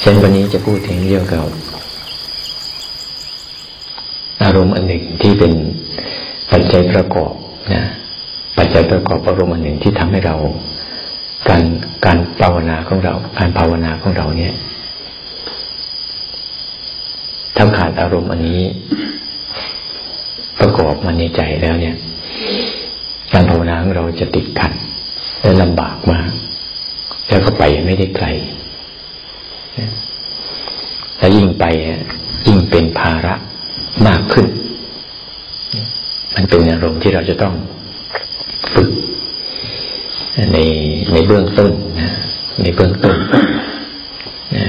เช่นวันนี้จะพูดถึงเรื่องกับอารมณ์อันหนึ่งที่เป็นปัจจัยประกอบนะปัจจัยประกอบอารมณ์อันหนึ่งที่ทำให้เรา การการภาวนาของเรา การภาวนาของเราเนี่ยถ้าขาดอารมณ์อันนี้ ประกอบมาในใจแล้วเนี่ย การภาวนาของเราจะติดขัดและลำบากมากแล้วก็ไปไม่ได้ไกลแล้วยิ่ง ไปยิ่งเป็นภาระมากขึ้น มันเป็นอารมณ์ที่เราจะต้องฝึก ในในเบื้องต้นนะในเบื้องต้นนะ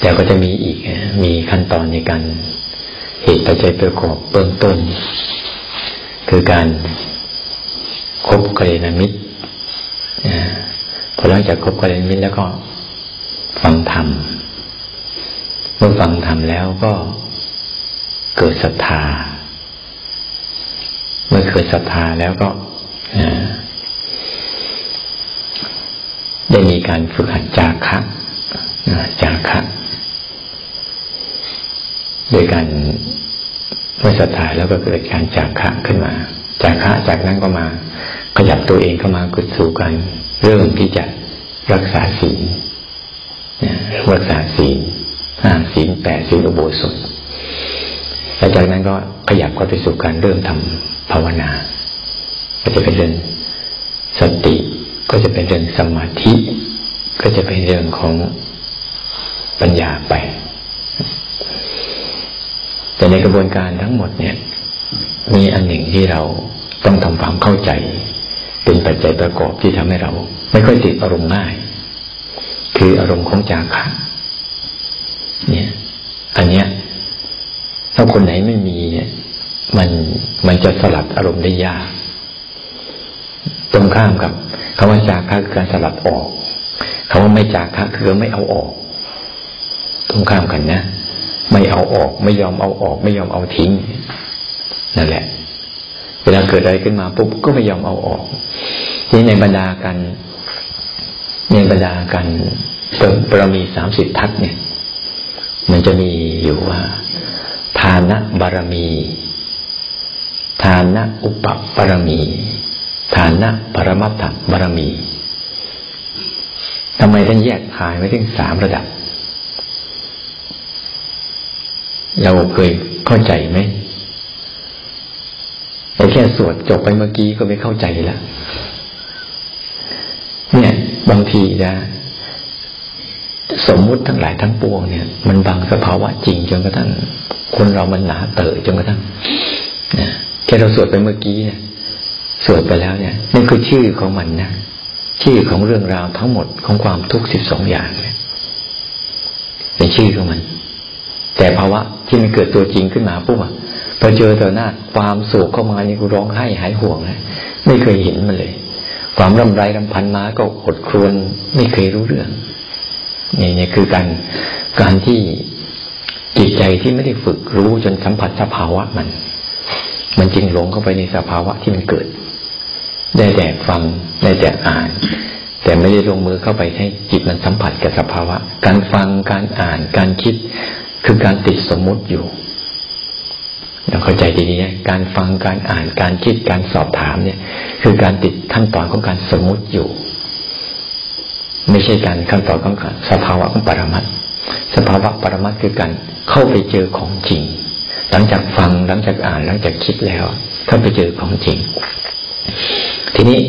แต่ก็จะมีอีกมีขั้นตอนในการเหตุปัจจัยประกอบเบื้องต้น คือการคบกัลยาณมิตรพอหลังจากคบกัลยาณมิตรแล้วก็ฟังธรรม เมื่อฟังธรรมแล้วก็เกิดศรัทธา เมื่อเกิดศรัทธาแล้วก็ได้มีการฝึกหัดจาคะจาคะโดยการเมื่อศรัทธาแล้วก็เกิดการจากขะขึ้นมา จากขะจากนั้นก็มา ขยับตัวเองเข้ามากุสู่กันเรื่องที่จะรักษาศีลรักษาศีล ศีลแปดศีลอุโบสถหลังจากนั้นก็ขยับก็ไปสู่การเริ่มทำภาวนา ก็จะเป็นเรื่องสติ ก็จะเป็นเรื่องสมาธิ ก็จะเป็นเรื่องของปัญญาไป แต่ในกระบวนการทั้งหมดเนี่ย มีอันหนึ่งที่เราต้องทำความเข้าใจ เป็นปัจจัยประกอบที่ทำให้เรา ไม่ค่อยติดอารมณ์ง่าย คืออารมณ์ของจาคะ เนี่ย อันเนี้ย ถ้าคนไหนไม่มีเนี่ยมันมันจะสลัดอารมณ์ได้ยาก ตรงข้ามกับคำว่าจาคะคือการสลัดออกคำว่าไม่จาคะคือไม่เอาออก ตรงข้ามกันนะไม่เอาออก ไม่ยอมเอาออก ไม่ยอมเอาทิ้ง นั่นแหละ เวลาเกิดอะไรขึ้นมาปุ๊บก็ไม่ยอมเอาออกที่ในบรรดากันในบรรดากันปรมีสามสิบทัศเนี่ย มันจะมีอยู่ว่า ทานะบารมี ทานะอุปปารมี ทานะปรมัตถบารมีทำไมท่านแยกทายไว้ถึงสามระดับ เราเคยเข้าใจไหมแต่แค่สวดจบไปเมื่อกี้ก็ไม่เข้าใจแล้วเนี่ย บางทีนะ สมมุติทั้งหลายทั้งปวงเนี่ย มันบังสภาวะจริงจนกระทั่งคนเรามันหนาเต๋อจนกระทั่งนะแค่เราสวดไปเมื่อกี้เนี่ยสวดไปแล้วเนี่ยนี่คือชื่อของมันนะชื่อของเรื่องราวทั้งหมดของความทุกข์สิบสองอย่างเนี่ยเป็นชื่อของมัน แต่ภาวะที่มันเกิดตัวจริงขึ้นมาปุ๊บอะพอเจอต่อหน้าความโศกเข้ามานี่กูร้องไห้หายห่วงนะไม่เคยเห็นมันเลย ความร่ำไรรำพันมาก็อดครวนไม่เคยรู้เรื่อง นี่นี่คือการการที่จิตใจที่ไม่ได้ฝึกรู้จนสัมผัสสภาวะมัน มันจึงหลงเข้าไปในสภาวะที่มันเกิด ได้แต่ฟังได้แต่อ่าน แต่ไม่ได้ลงมือเข้าไปให้จิตมันสัมผัสกับสภาวะ การฟังการอ่านการคิดคือการติดสมมุติอยู่เราเข้าใจดีๆนะการฟังการอ่านการคิดการสอบถามเนี่ย คือการติดขั้นตอนของการสมมุติอยู่ ไม่ใช่การขั้นตอนของการสภาวะของปรมัตสภาวะปรมัตคือการเข้าไปเจอของจริง หลังจากฟังหลังจากอ่านหลังจากคิดแล้ว เข้าไปเจอของจริง ทีนี้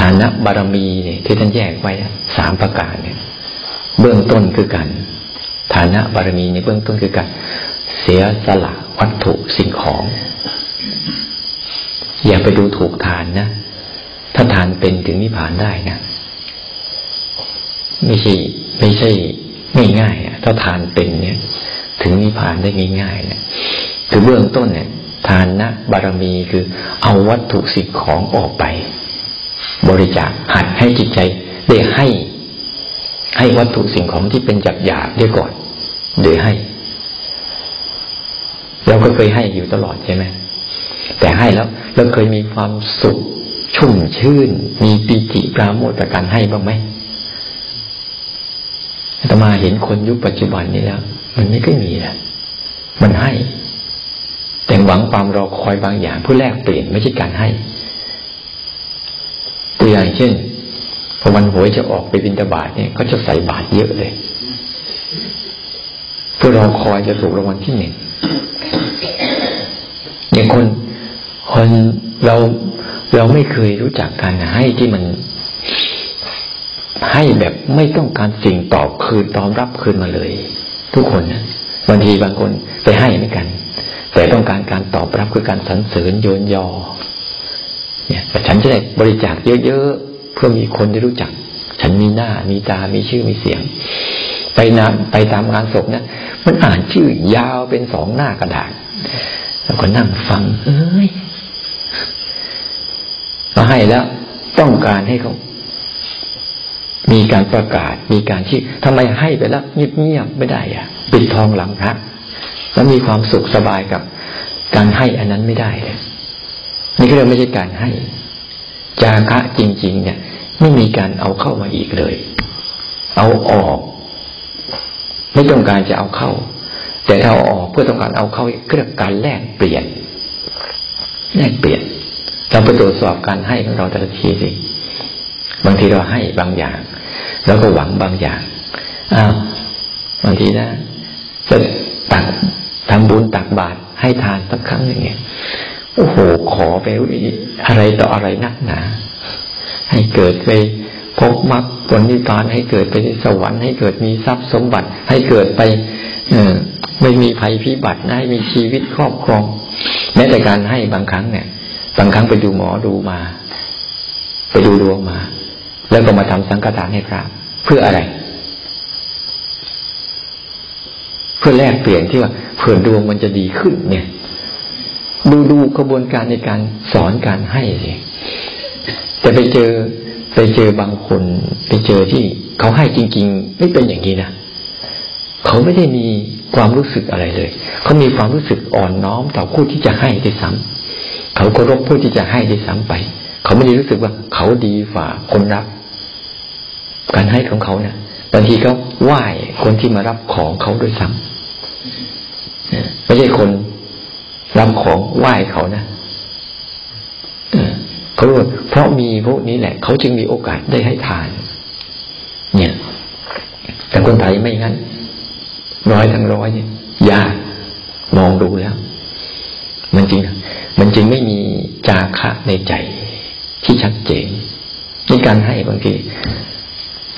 ฐานะบารมีเนี่ยที่ท่านแยกไว้สามประการเนี่ย เบื้องต้นคือการฐานะบารมีในเบื้องต้นคือการเสียสละวัตถุสิ่งของ อย่าไปดูถูกทานนะ ถ้าทานเป็นถึงนิพพานได้นะ ไม่ใช่ไม่ใช่ง่ายๆถ้าทานเป็นเนี่ย ถึงนิพพานได้ง่ายๆเนี่ยคือเบื้องต้นเนี่ย ทานนะบารมีคือเอาวัตถุสิ่งของออกไป บริจาคหัดให้จิตใจได้ให้ ให้วัตถุสิ่งของที่เป็นหยาบหยาบด้วยก่อนโดยให้ เราก็เคยให้อยู่ตลอดใช่ไหมแต่ให้แล้วเราเคยมีความสุขชุ่มชื่น มีปีติปราโมทจากการให้บ้างไหม มาเห็นคนยุคปัจจุบันนี้แล้ว มันไม่ค่อยมีนะมันให้ แต่หวังความรอคอยบางอย่างเพื่อแลกเปลี่ยนไม่ใช่การให้ ตัวอย่างเช่นพอวันหวยจะออกไปบินตบาทเนี่ยเขาจะใส่บาทเยอะเลย เพื่อรอคอยจะถูกรางวัลที่หนึ่งอย่างคนคนเราเราไม่เคยรู้จักการให้ที่มัน ให้แบบไม่ต้องการสิ่งตอบคืนตอบรับคืนมาเลย ทุกคนนะบางทีบางคนไปให้เหมือนกัน แต่ต้องการการตอบรับคือการสรรเสริญโยนยอ เนี่ยแต่ฉันจะได้บริจาคเยอะๆเพื่อมีคนได้รู้จัก ฉันมีหน้ามีตามีชื่อมีเสียง ไปนานไปตามงานศพนะมันอ่านชื่อยาวเป็นสองหน้ากระดาษแล้วก็นั่งฟัง เอ้ยมาให้แล้ว ต้องการให้เขา มีการประกาศ มีการที่ทำไมให้ไปแล้วเงียบๆไม่ได้อะปิดทองหลังพระแล้วมีความสุขสบายกับการให้อันนั้นไม่ได้เลยนี่ก็เรียกไม่ใช่การให้ จาคะจริง ๆ เนี่ย ไม่มีการเอาเข้ามาอีกเลย เอาออก ไม่ต้องการจะเอาเข้า แต่ถ้าเอาออกเพื่อต้องการเอาเข้าเรียกการแลกเปลี่ยนแลกเปลี่ยน เราไปตรวจสอบการให้ของเราแต่ละทีสิบางทีเราให้บางอย่าง แล้วก็หวังบางอย่างอ้าวบางทีนะจะตักทำบุญตักบาตรให้ทานสักครั้งหนึ่งเนี่ยโอ้โห ขอไปอะไรต่ออะไรนักหนา ให้เกิดไปพบมรรคผลนิพพานให้เกิดไปในสวรรค์ให้เกิดมีทรัพย์สมบัติ ให้เกิดไป เออไม่มีภัยพิบัติให้มีชีวิตครอบครอง แม้แต่การให้บางครั้งเนี่ย บางครั้งไปดูหมอดูมา ไปดูดวงมา แล้วก็มาทำสังฆทานให้พระ เพื่ออะไร เพื่อแลกเปลี่ยนที่ว่าเผื่อดวงมันจะดีขึ้น เนี่ย ดูดูกระบวนการในการสอนการให้สิแต่ไปเจอไปเจอบางคน ไปเจอที่เขาให้จริง ๆ ไม่เป็นอย่างนี้นะเขาไม่ได้มีความรู้สึกอะไรเลย เขามีความรู้สึกอ่อนน้อมต่อผู้ที่จะให้ด้วยซ้ำเขาเคารพผู้ที่จะให้ด้ซ้ำไป เขาไม่ได้รู้สึกว่า เขาดีฝ่าคนรับ การให้ของเขาเนี่ยบางทีเขาไหว้คนที่มารับของเขาด้วยซ้ำไม่ใช่คนรับของไหว้เขานะเขารู้เพราะมีพวกนี้แหละ เขาจึงมีโอกาสได้ให้ทาน เนี่ย แต่คนไทยไม่งั้น ร้อยทั้งร้อยเนี่ยยากมองดูแล้ว มันจริง มันจึงไม่มีจาคะในใจ ที่ชัดเจนในการให้บางที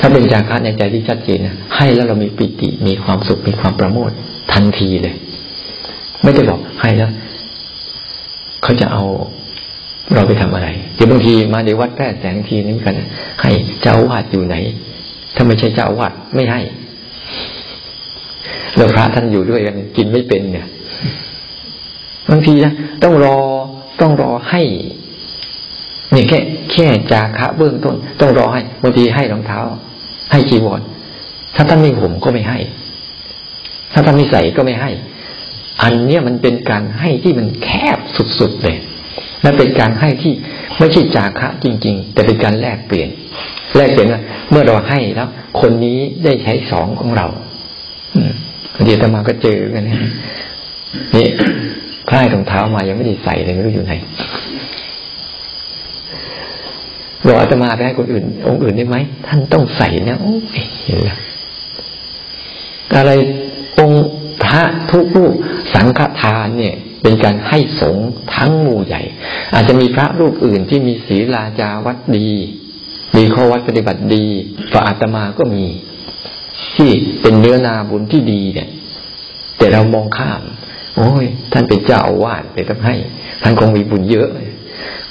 ถ้าเป็นจาคะในใจที่ชัดเจนนะให้แล้วเรามีปิติมีความสุขมีความประโมททันทีเลย ไม่ได้บอกให้แล้วเขาจะเอาเราไปทำอะไรเดี๋ยวบางทีมาในวัดแพร่แสงทีนี้กันให้เจ้าวาดอยู่ไหน ถ้าไม่ใช่เจ้าวาดไม่ให้แล้วพระท่านอยู่ด้วยกันกินไม่เป็นเนี่ยบางทีนะต้องรอต้องรอให้ นี่แค่แค่จาคะเบื้องต้น ต้องรอให้บางทีให้รองเท้า ให้จีวรถ้าท่านไม่ห่มก็ไม่ให้ ถ้าท่านไม่ใส่ก็ไม่ให้ อันเนี้ยมันเป็นการให้ที่มันแคบสุดๆเลยและเป็นการให้ที่ไม่ใช่จาคะจริง ๆ แต่เป็นการแลกเปลี่ยน แลกเปลี่ยนว่าเมื่อเราให้แล้ว คนนี้ได้ใช้สองของเราอืมเดี๋ยวตมาก็เจอกันนี่พลาดรองเท้ามายังไม่ได้ใส่เลยไม่รู้อยู่ไหน บอกอาตมาไปให้คนอื่น องค์อื่นได้ไหมท่านต้องใส่เนี่ยโอ้เห็นแล้วอะไรองค์พระทุกรูปสังฆทานเนี่ย เป็นการให้สงฆ์ทั้งหมู่ใหญ่ อาจจะมีพระรูปอื่นที่มีศีลาจาวัดดี มีข้อวัดปฏิบัติดีฝ่าอาตมาก็มี ที่เป็นเนื้อนาบุญที่ดีเนี่ย แต่เรามองข้าม โอ้ย ท่านเป็นเจ้าอาวาสไปต้องให้ ท่านคงมีบุญเยอะ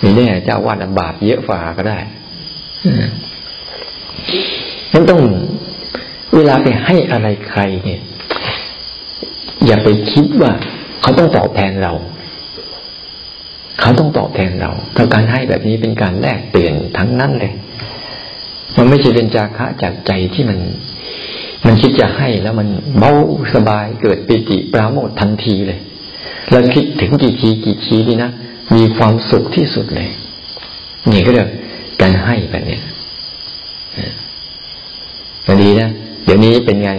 มีแน่เจ้าอาวาสบาปเยอะฝ่าก็ได้นั่นต้องเวลาไปให้อะไรใครเนี่ย อย่าไปคิดว่า เขาต้องตอบแทนเรา เขาต้องตอบแทนเราถ้าการให้แบบนี้เป็นการแลกเปลี่ยนทั้งนั้นเลย มันไม่ใช่เป็นจาคะจากใจที่มัน มันคิดจะให้แล้วมันเบาสบายเกิดปิติปราโมททันทีเลย แล้วคิดถึงกี่ทีกี่ทีดีนะ มีความสุขที่สุดเลย นี่ก็เรียกการให้แบบเนี้ยมันดีนะ เดี๋ยวนี้เป็นไง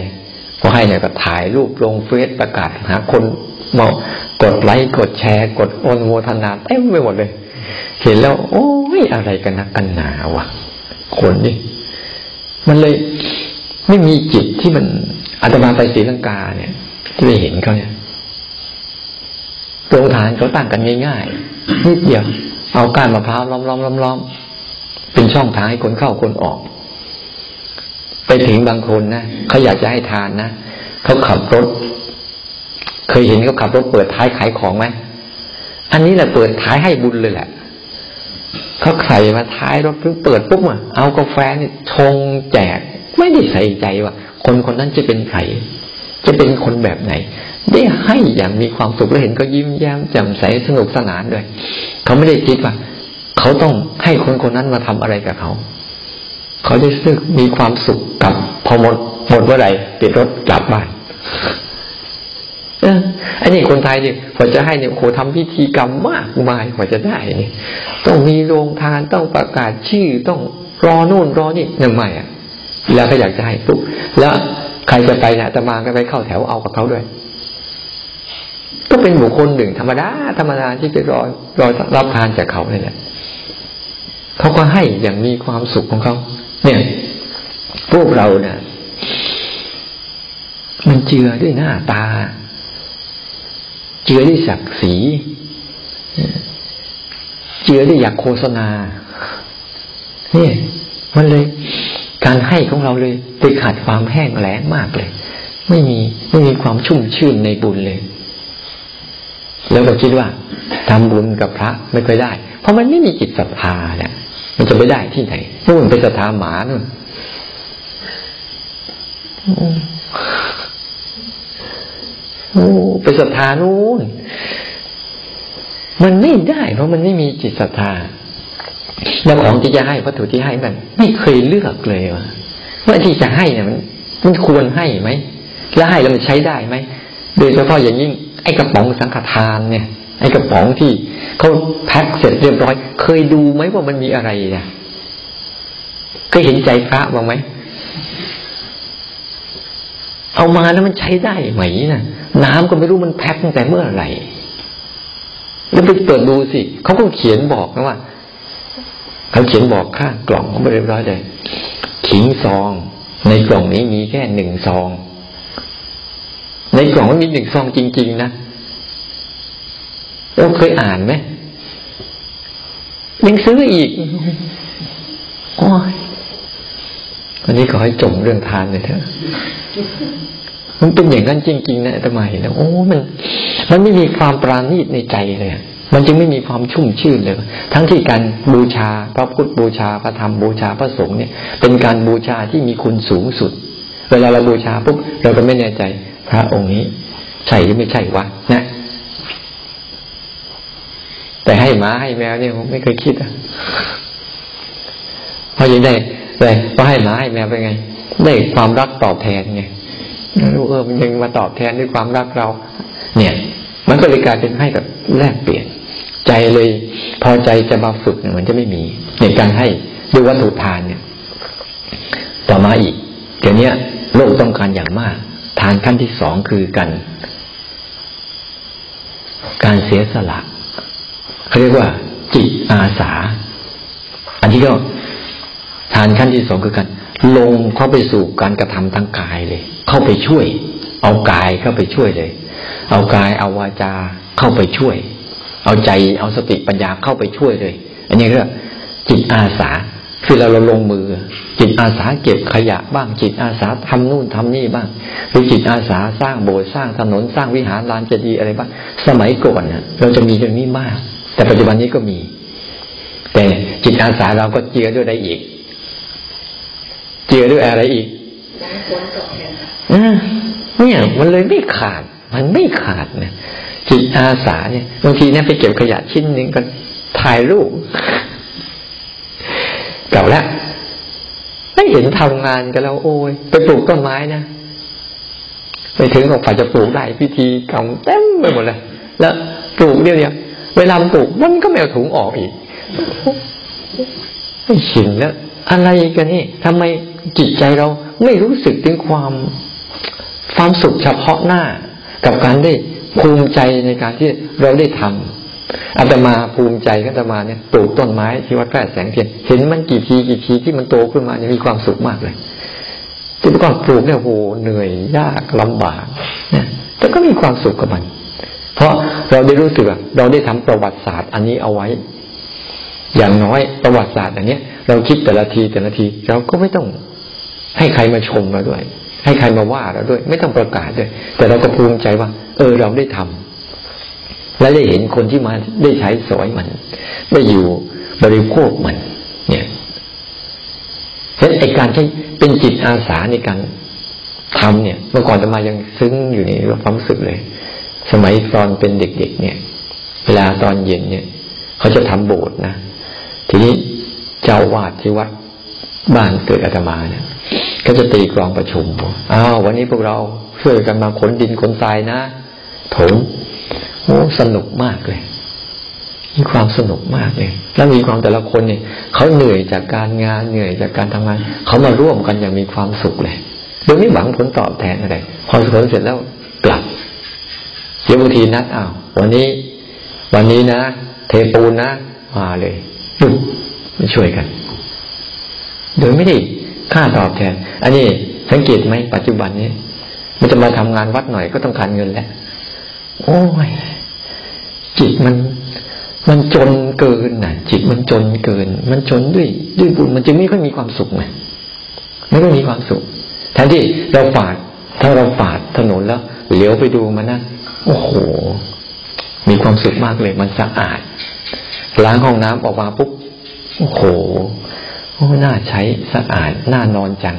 พอให้เนี่ยก็ถ่ายรูปลงเฟซประกาศหาคนมากดไลค์กดแชร์ กดโอนโมทนาเต็มไปหมดเลย เห็นแล้ว โอ้ยอะไรกันนักกันหนาวะคนนี่มันเลยไม่มีจิตที่มันอาตมาไปศรีลังกาเนี่ย ที่ไปเห็นเขาเนี่ยโรงทานเขาตั้งกันง่าย นิดเดียว เอาก้านมะพร้าวล้อมล้อมล้อมล้อมเป็นช่องทางให้คนเข้าคนออก ไปถึงบางคนนะเขาอยากจะให้ทานนะเขาขับรถ เคยเห็นเขาขับรถเปิดท้ายขายของไหมอันนี้แหละเปิดท้ายให้บุญเลยแหละเขาใส่มาท้ายรถเพิ่งเปิดปุ๊บอะเอากาแฟนี่ชงแจก ไม่ได้ใส่ใจว่า คนคนนั้นจะเป็นใครจะเป็นคนแบบไหน ได้ให้อย่างมีความสุขแล้วเห็นก็ยิ้มแย้มแจ่มใสสนุกสนานด้วย เขาไม่ได้คิดว่า เขาต้องให้คนคนนั้นมาทำอะไรกับเขา เขาได้สึกมีความสุขกับพอหมดหมดเมื่อไหร่ปิดรถกลับบ้านเอออันนี้คนไทยเนี่ยพอจะให้เนี่ยโหทำพิธีกรรมมากมายกว่าจะได้เนี่ยต้องมีโรงทานต้องประกาศชื่อต้องรอนู่นรอนี่นั่นไม่อะ แล้วก็อยากจะให้ปุ๊บแล้วใครจะไปเนี่ยตมาก็ไปเข้าแถวเอากับเขาด้วย ก็เป็นบุคคลหนึ่งธรรมดาธรรมดาที่ไปรอรอรับทานจากเขาเนี่ยเขาก็ให้อย่างมีความสุขของเขาเนี่ย พวกเราเนี่ยมันเจือด้วยหน้าตา เจือด้วยศักดิ์ศรีเจือด้วยอยากโฆษณาเนี่ยมันเลยการให้ของเราเลยไปขาดความแห้งแล้งมากเลย ไม่มีไม่มีความชุ่มชื่นในบุญเลย แล้วก็คิดว่าทำบุญกับพระไม่ค่อยได้ เพราะมันไม่มีจิตศรัทธาเนี่ย มันจะไปได้ที่ไหนนู่นไปศรัทธาหมานู่นโอ้ไปศรัทธานู่นมันไม่ได้เพราะมันไม่มีจิตศรัทธาแล้วของที่จะให้วัตถุที่ให้มัน ไม่เคยเลือกเลยว่าว่าที่จะให้เนี่ยมัน มันควรให้ไหมแล้วให้แล้วมันใช้ได้ไหมโดยเฉพาะอย่างยิ่ง ไอ้กระป๋องสังฆทานเนี่ย ไอ้กระป๋องที่เขาแพ็คเสร็จเรียบร้อย เคยดูไหมว่ามันมีอะไรเนี่ยเคยเห็นใจพระบ้างไหมเอามาแล้วมันใช้ได้ไหมนะน้ำก็ไม่รู้มันแพ็คตั้งแต่เมื่อไหร่แล้วไปเปิดดูสิเขาก็เขียนบอกนะว่าเขาเขียนบอกข้างกล่องเขาไม่เรียบร้อยเลยขิงซอง ในกล่องนี้มีแค่หนึ่งซอง ในกล่องมันมีหนึ่งซองจริง ๆ นะเราเคยอ่านไหมยังซื้ออีกโอ้ยวันนี้ขอให้จมเรื่องทานเลยเถอะมันเป็นอย่างนั้นจริง ๆ นะทำไมนะโอ้มัน มันไม่มีความปราณีตในใจเลยมันจึงไม่มีความชุ่มชื่นเลย ทั้งที่การบูชาพระพุทธบูชาพระธรรมบูชาพระสงฆ์เนี่ย เป็นการบูชาที่มีคุณสูงสุด เวลาเราบูชาปุ๊บเราก็ไม่แน่ใจ พระองค์นี้ ใช่หรือไม่ใช่วะนะแต่ให้หมาให้แมวเนี่ยผมไม่เคยคิดอะพอยังได้เลยพอให้หมาให้แมวเป็นไง ได้ความรักตอบแทนไงรู้เออมันยังมาตอบแทนด้วยความรักเรา เนี่ย มันก็เลยกลายเป็นให้กับแลกเปลี่ยน ใจเลยพอใจจะมาฝึกเนี่ยมันจะไม่มีในการให้ด้วยวัตถุทานเนี่ย ต่อมาอีกเดี๋ยวนี้โลกต้องการอย่างมาก ทานขั้นที่สองคือกันการเสียสละเขาเรียกว่า จิตอาสา อันที่ก็ทานขั้นที่สองคือการลงเข้าไปสู่การกระทำทางกายเลย เข้าไปช่วย เอากายเข้าไปช่วยเลย เอากายเอาวาจาเข้าไปช่วย เอาใจเอาสติปัญญาเข้าไปช่วยเลย อันนี้เรียกจิตอาสาคือเราเราลงมือ จิตอาสาเก็บขยะบ้าง จิตอาสาทำนู่นทำนี่บ้างหรือจิตอาสาสร้างโบสถ์สร้างถนนสร้างวิหารลานเจดีย์อะไรบ้างสมัยก่อนนะเราจะมีเรื่องนี้มาก แต่ปัจจุบันนี้ก็มี แต่จิตอาสาเราก็เจือด้วยได้อีก เจือด้วยอะไรอีกเนี่ยมันเลยไม่ขาด มันไม่ขาดเนี่ยจิตอาสาเนี่ยบางทีเนี่ยไปเก็บขยะชิ้นหนึ่งก็ถ่ายรูปเก่าแล้ว ไม่เห็นทำงานกันแล้ว โอ้ยไปปลูกต้นไม้นะไปถึงของฝ่ายจะปลูกได้พิธีกรรมเต็มไปหมดเลยแล้วปลูกเดียวเนี่ยเวลาปลูกมันก็ไม่เอาถุงออกอีกไม่ชินแล้วอะไรกันนี่ทำไมจิตใจเราไม่รู้สึกถึงความความสุขเฉพาะหน้า กับการได้ภูมิใจในการที่เราได้ทำ อาตมาภูมิใจอาตมาเนี่ยปลูกต้นไม้ที่วัดแพร่แสงเทียนเห็นมันกี่ทีกี่ทีที่มันโตขึ้นมาเนี่ยมีความสุขมากเลย ที่เมื่อก่อนปลูกเนี่ยโหเหนื่อยยากลำบากเนี่ยแต่ก็มีความสุขกับมัน เพราะเราได้รู้สึกว่าเราได้ทำประวัติศาสตร์อันนี้เอาไว้ อย่างน้อยประวัติศาสตร์อันนี้เราคิดแต่ละทีแต่ละทีเราก็ไม่ต้องให้ใครมาชมเราด้วย ให้ใครมาว่าเราด้วย ไม่ต้องประกาศด้วย แต่เราก็ภูมิใจว่า เออเราได้ทำ และได้เห็นคนที่มาได้ใช้สอยมัน ได้อยู่บริโภคมัน เนี่ยเพราะไอการใช้เป็นจิตอาสาในการทำเนี่ย เมื่อก่อนจะมายังซึ้งอยู่ในความรู้สึกเลย สมัยตอนเป็นเด็กๆเนี่ย เวลาตอนเย็นเนี่ย เขาจะทำโบสถ์นะ ทีนี้เจ้าวาดที่วัดบ้านเกิดอาตมาเนี่ยก็จะตีกรองประชุมอ้าววันนี้พวกเราช่วยกันมาขนดินขนทรายนะถม โอ้สนุกมากเลย มีความสนุกมากเลย แล้วมีความแต่ละคนเนี่ยเขาเหนื่อยจากการงานเหนื่อยจากการทำงาน เขามาร่วมกันอย่างมีความสุขเลยโดยไม่หวังผลตอบแทนอะไรพอผลเสร็จแล้วกลับเดี๋ยวบางทีนัดอ้าววันนี้ วันนี้นะเทปูนนะมาเลยยุบมาช่วยกัน โดยไม่ได้ค่าตอบแทน อันนี้สังเกตไหมปัจจุบันนี้ มันจะมาทำงานวัดหน่อยก็ต้องการเงินแล้วโอ้ย จิตมัน มันจนเกินน่ะ จิตมันจนเกิน มันจนด้วยด้วยบุญมันจึงไม่ค่อยมีความสุขไงไม่ค่อยมีความสุขแทนที่เราฝาด ถ้าเราฝาดถนนแล้วเหลียวไปดูมันนะโอ้โห มีความสุขมากเลย มันสะอาดล้างห้องน้ำออกมาปุ๊บโอ้โหโอ้น่าใช้สะอาดน่านอนจัง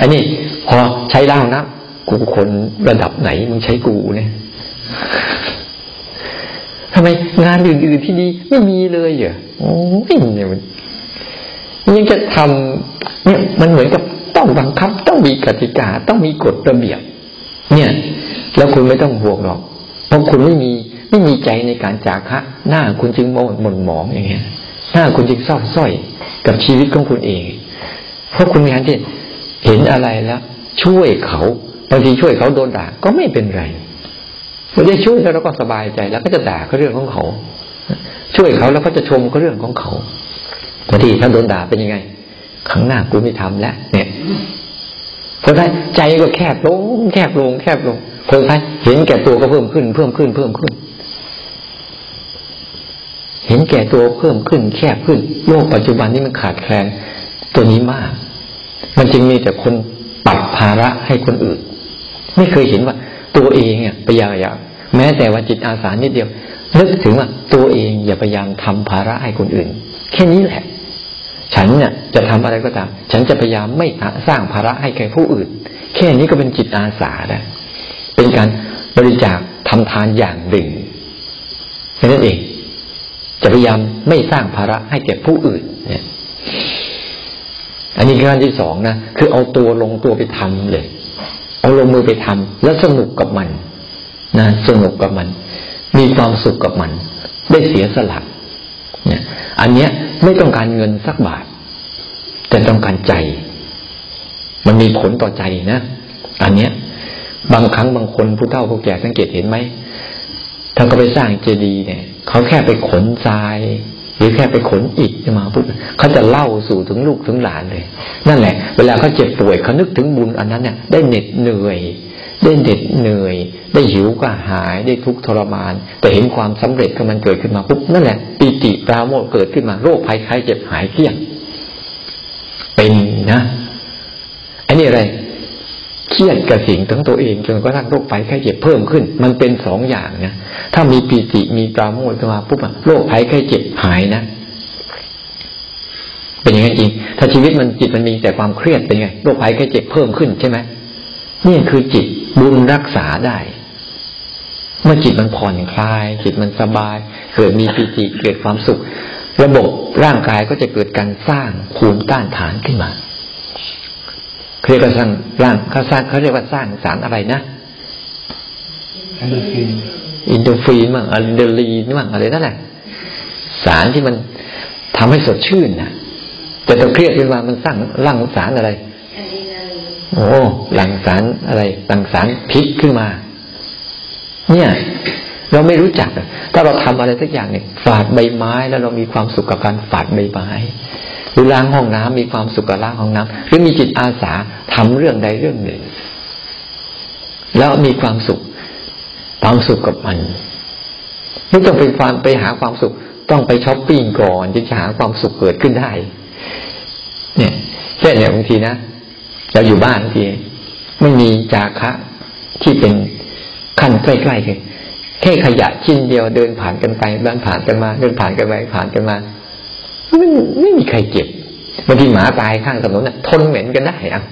อันนี้พอใช้ล้างห้องน้ำกูคนระดับไหนมึงใช้กูเนี่ย ทำไมงานอื่นๆที่ดีไม่มีเลยเหรอโอ้ยเนี่ยมันยังจะทำเนี่ยมันเหมือนกับต้องบังคับ ต้องมีกติกา ต้องมีกฎระเบียบ เนี่ย แล้วคุณไม่ต้องห่วงหรอก เพราะคุณไม่มีไม่มีใจในการจากะ หน้าคุณจึงมองหม่นหมองอย่างเงี้ย หน้าคุณจึงเศร้าส้อยกับชีวิตของคุณเอง เพราะคุณมีการที่เห็นอะไรแล้ว ช่วยเขาบางทีช่วยเขาโดนด่าก็ไม่เป็นไร ไม่ได้ช่วยแล้วเราก็สบายใจแล้วก็จะด่าก็เรื่องของเขา ช่วยเขาแล้วก็จะชมก็เรื่องของเขาบางทีถ้าโดนด่าเป็นยังไงครั้งหน้ากูไม่ทำแล้ว เนี่ยเพราะฉะนั้นใจก็แคบลง แคบลง แคบลง คนไทยเห็นแก่ตัวก็เพิ่มขึ้น เพิ่มขึ้น เพิ่มขึ้น เห็นแก่ตัวเพิ่มขึ้น แคบขึ้น โลกปัจจุบันนี้มันขาดแคลนตัวนี้มาก มันจึงมีแต่คนปัดภาระให้คนอื่น ไม่เคยเห็นว่า ตัวเองเนี่ยพยายามแม้แต่ว่าจิตอาสานิดเดียวนึกถึงว่าตัวเองอย่าพยายามทำภาระให้คนอื่น แค่นี้แหละ ฉันเนี่ยจะทำอะไรก็ตาม ฉันจะพยายามไม่สร้างภาระให้แก่ผู้อื่น แค่นี้ก็เป็นจิตอาสาแล้วเป็นการบริจาคทำทานอย่างหนึ่งแค่นั้นเอง จะพยายามไม่สร้างภาระให้แก่ผู้อื่น เนี่ย อันนี้การที่สองนะคือเอาตัวลงตัวไปทำเลย เอาลงมือไปทำแล้วสนุกกับมันนะสนุกกับมัน มีความสุขกับมัน ได้เสียสละเนี่ยอันเนี้ยไม่ต้องการเงินสักบาท แต่ต้องการใจ มันมีผลต่อใจนะอันเนี้ย บางครั้งบางคนผู้เฒ่าผู้แก่สังเกตเห็นไหมถ้าเขาไปสร้างเจดีย์เนี่ยเขาแค่ไปขนทราย หรือแค่ไปขนอิฐมาปุ๊บเขาจะเล่าสู่ถึงลูกถึงหลานเลย นั่นแหละ เวลาเขาเจ็บป่วยเขานึกถึงบุญอันนั้นเนี่ยได้เหน็ดเหนื่อย ได้เหน็ดเหนื่อย ได้หิวก็หายได้ทุกทรมาน แต่เห็นความสำเร็จก็มันเกิดขึ้นมาปุ๊บนั่นแหละปีติปราโมทเกิดขึ้นมาโรคภัยไข้เจ็บหายเที่ยงเป็นนะอันนี้อะไร เครียดกับสิ่งทั้งตัวเองจนกระทั่งโรคภัยไข้เจ็บเพิ่มขึ้น มันเป็นสองอย่างนะถ้ามีปีติมีปราโมทขึ้นมาปุ๊บโรคภัยไข้เจ็บหายนะ เป็นอย่างนั้นจริง ถ้าชีวิตมันจิตมันมีแต่ความเครียดเป็นไงโรคภัยไข้เจ็บเพิ่มขึ้นใช่ไหมนี่คือจิตบุญรักษาได้เมื่อจิตมันผ่อนคลาย จิตมันสบาย เกิดมีปีติเกิดความสุข ระบบร่างกายก็จะเกิดการสร้างภูมิต้านทานขึ้นมา เขาเรียกว่าสร้างร่างเขาสร้างเขาเรียกว่าสร้างสารอะไรนะเอ็นดอร์ฟินเอ็นดอร์ฟินมั่งอะดรีนาลีนมั่งอะไรนั่นแหละสารที่มันทำให้สดชื่นนะแต่ถ้าเครียดขึ้นมามันสร้างร่างสารอะไรโอ้หลังสารอะไรหลังสารพิษขึ้นมา เนี่ย เราไม่รู้จัก ถ้าเราทำอะไรสักอย่างเนี่ยฝาดใบไม้แล้วเรามีความสุขกับการฝาดใบไม้ หรือล้างห้องน้ำมีความสุขกับล้างห้องน้ำหรือมีจิตอาสาทำเรื่องใดเรื่องหนึ่ง แล้วมีความสุขความสุขกับมันไม่ต้องไปความไปหาความสุข ต้องไปช้อปปิ้งก่อนจึงจะหาความสุขเกิดขึ้นได้ เนี่ยแค่เนี่ยบางทีนะเราอยู่บ้านบางทีไม่มีจาคะที่เป็นขั้นใกล้ๆเลยแค่ขยะชิ้นเดียวเดินผ่านกันไปเดินผ่านกันมา เดินผ่านกันไปผ่านกันมา ไม่ไม่มีใครเก็บบางทีหมาตายข้างถนนน่ะ ทนเหม็นกันได้อะ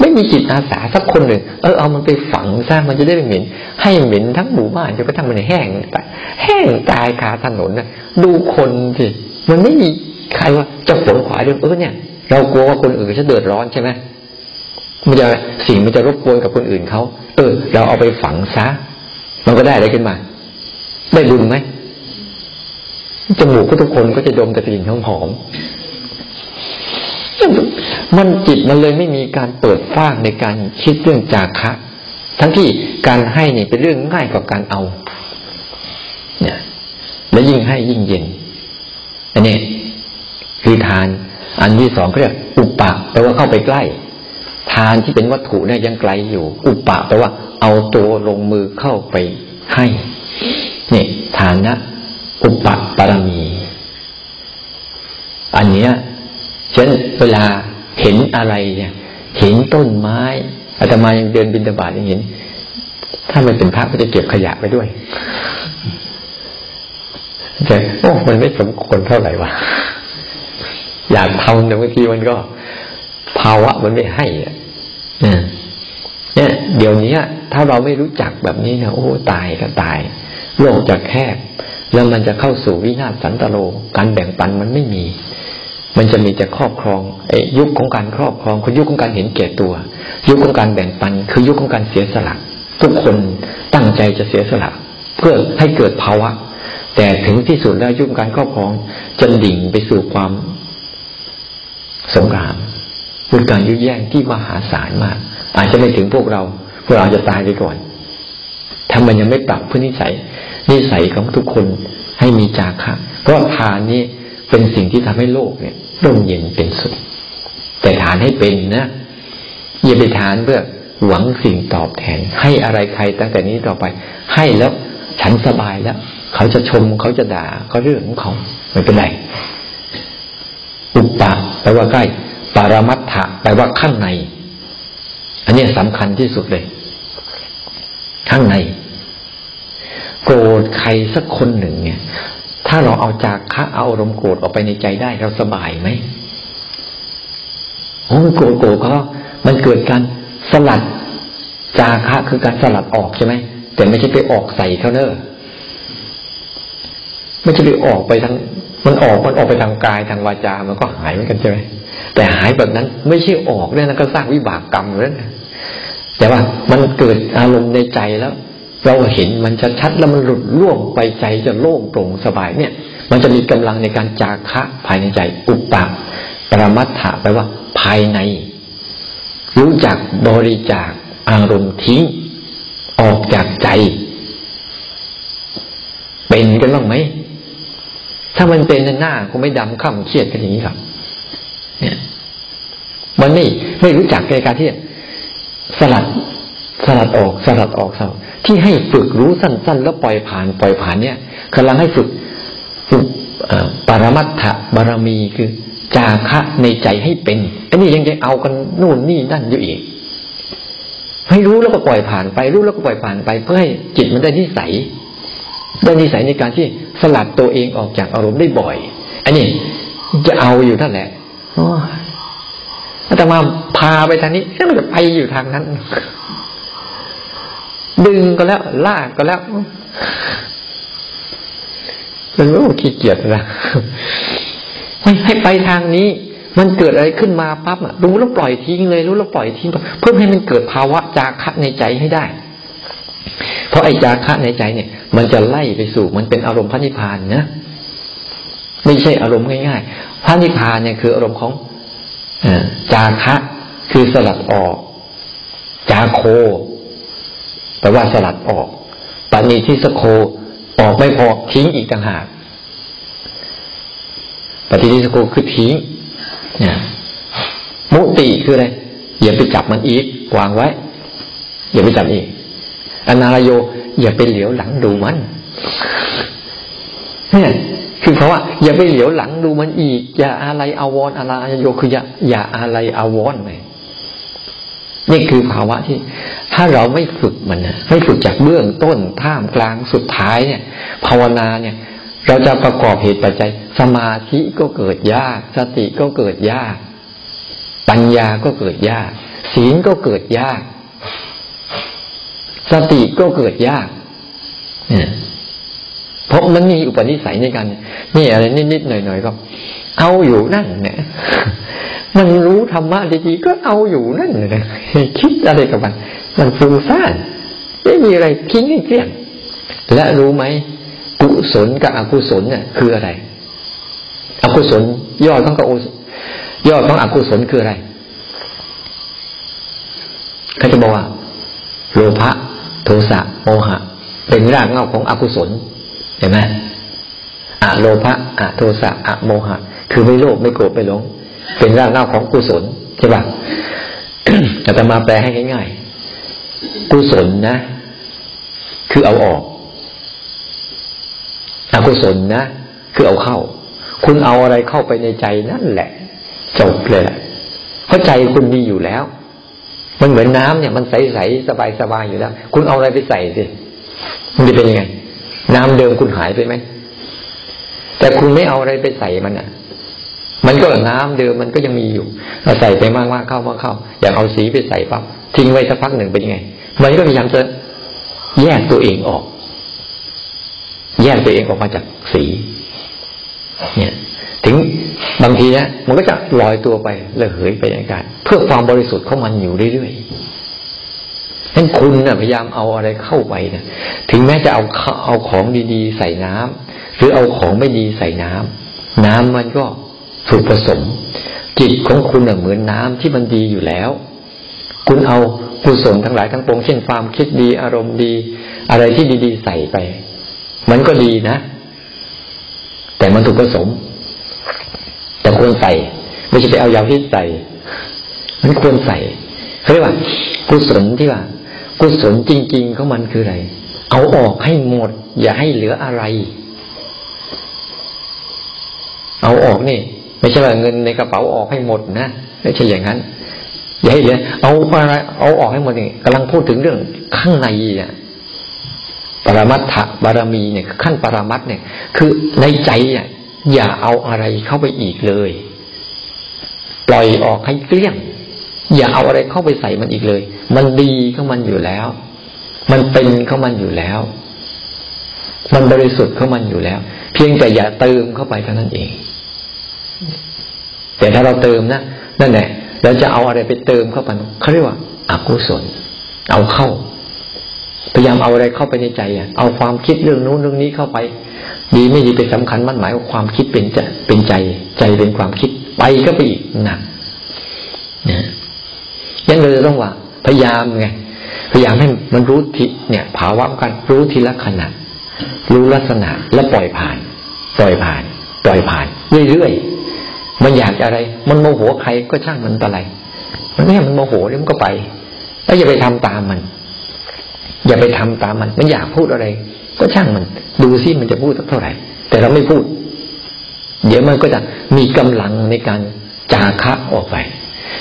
ไม่มีจิตอาสาสักคนหนึ่งเออเอามันไปฝังซะมันจะได้ไม่เหม็น ให้เหม็นทั้งหมู่บ้านจนกระทั่งมันแห้งตายแห้งตายคาถนนน่ะ ดูคนสิมันไม่มีใครว่าจะฝนขวายเรื่องเออเนี่ย เรากลัวว่าคนอื่นจะเดือดร้อนใช่ไหมมันจะสิ่งมันจะรบกวนกับคนอื่นเขาเออ เราเอาไปฝังซะมันก็ได้อะไรขึ้นมา ได้บุญไหม จมูกก็ทุกคนก็จะดมแต่กลิ่นหอมหอมมันจิตมันเลยไม่มีการเปิดฟางในการคิดเรื่องจาคะ ทั้งที่การให้เนี่ยเป็นเรื่องง่ายกว่าการเอา เนี่ย และยิ่งให้ยิ่งเย็นอันนี้คือทาน อันที่สองเรียกอุปปะแปลว่าเข้าไปใกล้ ทานที่เป็นวัตถุเนี่ยยังไกลอยู่ อุปปะแปลว่าเอาตัวลงมือเข้าไปให้เนี่ยทานนะ อุปปารมี อันเนี้ยฉันเวลาเห็นอะไรเนี่ย เห็นต้นไม้อาตมายังเดินบินตบาทยังเห็น ถ้าไมันเป็นพระก็จะเก็บขยะไปด้วยแต่โอ้มันไม่สมควรเท่าไหร่วะอยากทำแต่บางทีมันก็ ภาวะมันไม่ให้อะเนี่ยเดี๋ยวนี้ถ้าเราไม่รู้จักแบบนี้นะโอ้ตายก็ตาย โลกจะแคบ แล้วมันจะเข้าสู่วินาศสันตโลการแบ่งปันมันไม่มี มันจะมีแต่ครอบครองไอ้ยุคของการครอบครองคือยุคของการเห็นแก่ตัว ยุคของการแบ่งปัน คือยุคของการเสียสละทุกคนตั้งใจจะเสียสละ เพื่อให้เกิดภาวะ แต่ถึงที่สุดแล้วยุคการครอบครองจะดิ่งไปสู่ความสงครามคือการยุแย่งที่มหาศาลมาก อาจจะไม่ถึงพวกเรา พวกเราจะตายไปก่อนถ้ามันยังไม่ปรับพื้นนิสัย นิสัยของทุกคนให้มีจาคะเพราะทานนี้เป็นสิ่งที่ทำให้โลกเนี่ยร่มเย็นเป็นสุข แต่ทานให้เป็นนะอย่าไปทานเพื่อหวังสิ่งตอบแทน ให้อะไรใครตั้งแต่นี้ต่อไป ให้แล้วฉันสบายแล้ว เขาจะชมเขาจะด่าก็เรื่องของเขาไม่เป็นไรอุปปะแปลว่าใกล้ ปารมัตถะแปลว่าข้างใน อันนี้สำคัญที่สุดเลย ข้างใน โกรธใครสักคนหนึ่งเนี่ย ถ้าเราเอาจากคะเอาอารมณ์โกรธออกไปในใจได้เราสบายไหมโอ้โกรธโกรธเขามันเกิดการสลัดจาคะคือการสลัดออกใช่ไหมแต่ไม่ใช่ไปออกใส่เขาเนอะไม่ใช่ไปออกไปทางมันออกมันออกไปทางกายทางวาจา มันก็หายเหมือนกันใช่ไหมแต่หายแบบนั้นไม่ใช่ออกเนี่ยนะก็สร้างวิบากกรรมแล้วแต่ว่ามันเกิดอารมณ์ในใจแล้ว เราเห็นมันชัดๆแล้วมันหลุดล่วงไปใจจะโล่งโปร่งสบายเนี่ย มันจะมีกำลังในการจาคะภายในใจอุปปะปรมัตถะแปลว่า ภายใน รู้จักบริจาคอารมณ์ทิ้ง ออกจากใจ เป็นกันบ้างไหม ถ้ามันเป็นหน้าคงไม่ดำข้ามเครียดกันอย่างนี้ครับ เนี่ยมันไม่ไม่รู้จักในการที่สลัดสลัดออกสลัดออกสลัด ที่ให้ฝึกรู้สั้น ๆ แล้วปล่อยผ่านปล่อยผ่านเนี่ยกำลังให้ฝึกฝึกปรมัตถบารมีคือจาคะในใจให้เป็นอันนี้ยังจะเอากันนู่นนี่นั่นอยู่อีก ให้รู้แล้วก็ปล่อยผ่านไป รู้แล้วก็ปล่อยผ่านไป เพื่อให้จิตมันได้นิสัยได้นิสัยในการที่สลัดตัวเองออกจากอารมณ์ได้บ่อย อันนี้จะเอาอยู่นั่นแหละอาตมาพาไปทางนี้ก็จะไปอยู่ทางนั้น ดึงก็แล้ว ลากก็แล้วมันโอ้ขี้เกียจนะให้ให้ไปทางนี้ มันเกิดอะไรขึ้นมาปั๊บอะรู้แล้วปล่อยทิ้งเลย รู้แล้วปล่อยทิ้งเพื่อให้มันเกิดภาวะจาคะในใจให้ได้ เพราะไอ้จาคะในใจเนี่ย มันจะไล่ไปสู่ มันเป็นอารมณ์พระนิพพานนะไม่ใช่อารมณ์ง่ายๆพระนิพพานเนี่ยคืออารมณ์ของจาคะ คือสลัดออก จาโค ปลว่าสลัดออกปณิทิสโคออกไม่พอทิ้งอีกต่างหากปฏิทิสโคคือทิ้งเนี่ยมุติคืออะไรอย่าไปจับมันอีกวางไว้ อย่าไปจับอีกอนาลโย อย่าไปเหลียวหลังดูมันเนี่ยคือเขาว่า อย่าไปเหลียวหลังดูมันอีก อย่าอะไรอาวรอะไรโยคืออย่าอย่าอะไรอาวรเลย นี่คือภาวะที่ ถ้าเราไม่ฝึกมันนะไม่ฝึกจากเบื้องต้นท่ามกลางสุดท้ายเนี่ย ภาวนาเนี่ย เราจะประกอบเหตุปัจจัย สมาธิก็เกิดยาก สติก็เกิดยาก ปัญญาก็เกิดยาก ศีลก็เกิดยาก สติก็เกิดยากเนี่ยเพราะมันมีอุปนิสัยในการนี่อะไรนิดๆหน่อยๆก็ เอาอยู่นั่นเนี่ย มันรู้ธรรมะดีๆก็เอาอยู่นั่นเลยคิดอะไรกับมัน มันฟุ้งซ่านไม่มีอะไรทิ้งให้เกลี้ยง และรู้ไหมกุศลกับอกุศลเนี่ยคืออะไร อกุศลย่อต้องกับ่อต้องอกุศลคืออะไรเขาจะบอกว่าโลภะโทสะโมหะ เป็นรากเหง้าของอกุศลเห็นไหมอะโลภะอะโทสะอะโมหะ คือไม่โลภไม่โกรธไม่หลง เป็นรากเหง้าของกุศลใช่ปะอาตมาแปลให้ง่ายๆกุศลนะ คือเอาออกอกุศลนะ คือเอาเข้า คุณเอาอะไรเข้าไปในใจนั่นแหละ จบเลยแหละเพราะใจคุณมีอยู่แล้ว มันเหมือนน้ำเนี่ย มันใสๆสบายๆอยู่แล้ว คุณเอาอะไรไปใส่สิมันจะเป็นยังไงน้ำเดิมคุณหายไปไหมแต่คุณไม่เอาอะไรไปใส่มันอะ มันก็น้ำเดิมมันก็ยังมีอยู่เราใส่ไปมากมากเข้ามากเข้า อย่างเอาสีไปใส่ปั๊บทิ้งไว้สักพักหนึ่งเป็นยังไง มันก็พยายามจะแยกตัวเองออก แยกตัวเองออกมาจากสี เนี่ย ถึงบางทีเนะมันก็จะลอยตัวไปเลยเหยไปในการเพื่อความบริสุทธิ์ของมันอยู่เรื่อยๆนั้นคุณนะพยายามเอาอะไรเข้าไปนะถึงแม้จะเอาเอาของดีๆ ใส่น้ำหรือเอาของไม่ดีใส่น้ำน้ำมันก็ ถูกผสม จิตของคุณเหมือนน้ำที่มันดีอยู่แล้ว คุณเอากุศลทั้งหลายทั้งปวงเช่นความคิดดีอารมณ์ดี อะไรที่ดีๆใส่ไป มันก็ดีนะ แต่มันถูกผสม แต่ควรใส่ ไม่ใช่ไปเอายาพิษใส่ มันควรใส่เขาเรียกว่ากุศลที่ว่า กุศลจริง ๆ ของมันคืออะไร เอาออกให้หมด อย่าให้เหลืออะไร เอาออกนี่ ไม่ใช่ว่าเงินในกระเป๋าออกให้หมดนะไม่ใช่อย่างนั้นอย่าให้เหลือเอาอะไรเอาออกให้หมดนี่กำลังพูดถึงเรื่องข้างในเนี่ยปรมัตถบารมีเนี่ยขั้นปรมัตเนี่ย คือในใจอะอย่าเอาอะไรเข้าไปอีกเลย ปล่อยออกให้เกลี้ยง อย่าเอาอะไรเข้าไปใส่มันอีกเลย มันดีของมันอยู่แล้ว มันเป็นของมันอยู่แล้ว มันบริสุทธิ์ของมันอยู่แล้ว เพียงแต่อย่าเติมเข้าไปเท่านั้นเอง แต่ถ้าเราเติมนะนั่นแหละเราจะเอาอะไรไปเติมเข้าไปเขาเรียกว่าอากุศล เอาเข้า พยายามเอาอะไรเข้าไปในใจอะ เอาความคิดเรื่องนู้นเรื่องนี้เข้าไป ดีไม่ดีเป็นสำคัญมั่นหมายว่าความคิดเป็นจะเป็นใจ ใจเป็นความคิดไปก็ไปอีกหนักนะยังเลยต้องว่า พยายามไงพยายามให้มันรู้ทิเนี่ยภาวะกันรู้ทีละขณะรู้ลักษณะแล้วปล่อยผ่าน ปล่อยผ่าน ปล่อยผ่านเรื่อยๆ มันอยากอะไร มันโมโหใครก็ช่างมันอะไรมันไม่มันโมโหแล้วมันก็ไปแล้วอย่าไปทำตามมัน อย่าไปทำตามมัน มันอยากพูดอะไร ก็ช่างมัน ดูซิมันจะพูดสักเท่าไหร่ แต่เราไม่พูด เดี๋ยวมันก็จะมีกำลังในการจาคะออกไป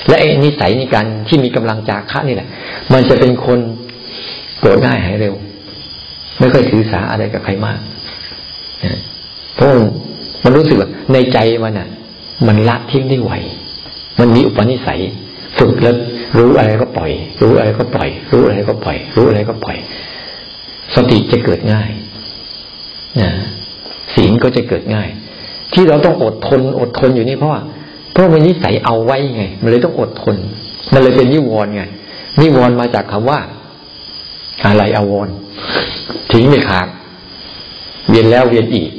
และไอ้นิสัยในการที่มีกำลังจาคะนี่แหละ มันจะเป็นคนโกรธง่ายหายเร็ว ไม่ค่อยถือสาอะไรกับใครมากเพราะมันรู้สึกว่าในใจมันอะ มันละทิ้งได้ไวมันมีอุปนิสัย ฝึกแล้วรู้อะไรก็ปล่อย รู้อะไรก็ปล่อย รู้อะไรก็ปล่อย รู้อะไรก็ปล่อย สติจะเกิดง่ายนะศีลก็จะเกิดง่าย ที่เราต้องอดทนอดทนอยู่นี่เพราะว่าเพราะมันนิสัยเอาไว้ไง มันเลยต้องอดทน มันเลยเป็นนิวรณ์ไงนิวรณ์มาจากคำว่า อะไรอาวรณ์ทิ้งไม่ขาดเวียนแล้วเวียนอีก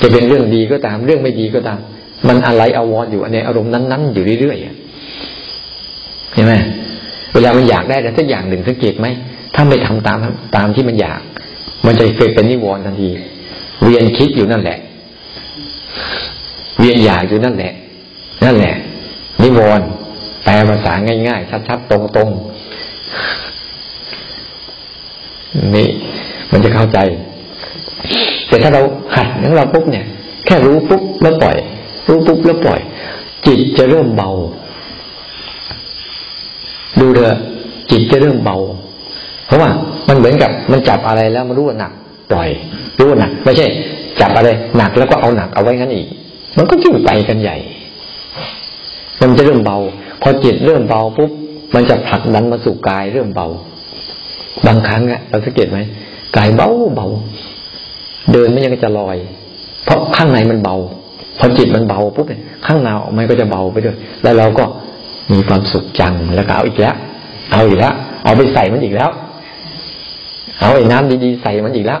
จะเป็นเรื่องดีก็ตาม เรื่องไม่ดีก็ตาม มันอะไรอาวรณ์อยู่ในอารมณ์นั้นๆ อยู่เรื่อยเห็นไหมเวลามันอยากได้แต่สักอย่างหนึ่งสังเกตไหมถ้าไม่ทำตามตามที่มันอยาก มันจะเกิดเป็นนิวรณ์ทันที เวียนคิดอยู่นั่นแหละ เวียนอยากอยู่นั่นแหละ นั่นแหละ นิวรณ์แปลภาษาง่ายๆชัดๆตรงๆนี่มันจะเข้าใจ แต่ถ้าเราหัดของเราปุ๊บเนี่ย แค่รู้ปุ๊บแล้วปล่อย รู้ปุ๊บแล้วปล่อย จิตจะเริ่มเบา ดูเถอะจิตจะเริ่มเบา เพราะว่า มันเหมือนกับมันจับอะไรแล้วมันรู้ว่าหนัก ปล่อย รู้ว่าหนัก ไม่ใช่ จับอะไรหนักแล้วก็เอาหนักเอาไว้งั้นอีก มันก็ยิ่งไปกันใหญ่ มันจะเริ่มเบา พอจิตเริ่มเบาปุ๊บมันจะผลักดันมาสู่กายเริ่มเบา บางครั้งอะเราสังเกตไหมกายเบาเบา เดินไม่ยังจะลอย เพราะข้างในมันเบา พอจิตมันเบาปุ๊บเนี่ยข้างในมันก็จะเบาไปด้วยแล้วเราก็มีความสุขจังแล้วก็เอาอีกแล้ว เอาอีกแล้ว เอาไปใส่มันอีกแล้ว เอาไอ้น้ำดีๆใส่มันอีกแล้ว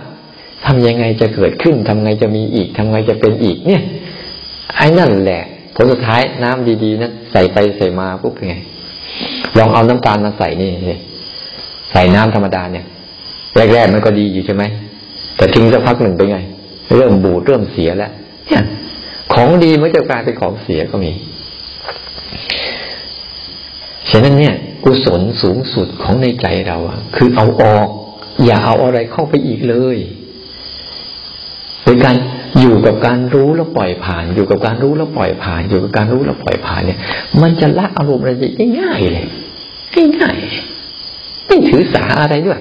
ทำยังไงจะเกิดขึ้นทำไงจะมีอีกทำไงจะเป็นอีก เนี่ยไอ้นั่นแหละผลสุดท้ายน้ำดีๆนั้นใส่ไปใส่มาปุ๊บเป็นไงลองเอาน้ำตาลมาใส่นี่ใส่น้ำธรรมดาเนี่ยแรกๆมันก็ดีอยู่ใช่ไหมแต่ทิ้งสักพักหนึ่งไปไง เริ่มบูดเริ่มเสียแล้วเนี่ย ของดีมันจะกลายเป็นของเสียก็มี ฉะนั้นเนี่ย กุศลสูงสุดของในใจเราอะคือเอาออก อย่าเอาอะไรเข้าไปอีกเลยโดยการอยู่กับการรู้แล้วปล่อยผ่าน อยู่กับการรู้แล้วปล่อยผ่าน อยู่กับการรู้แล้วปล่อยผ่านเนี่ย มันจะละอารมณ์อะไรได้ง่ายเลยง่ายๆไม่ถือสาอะไรด้วย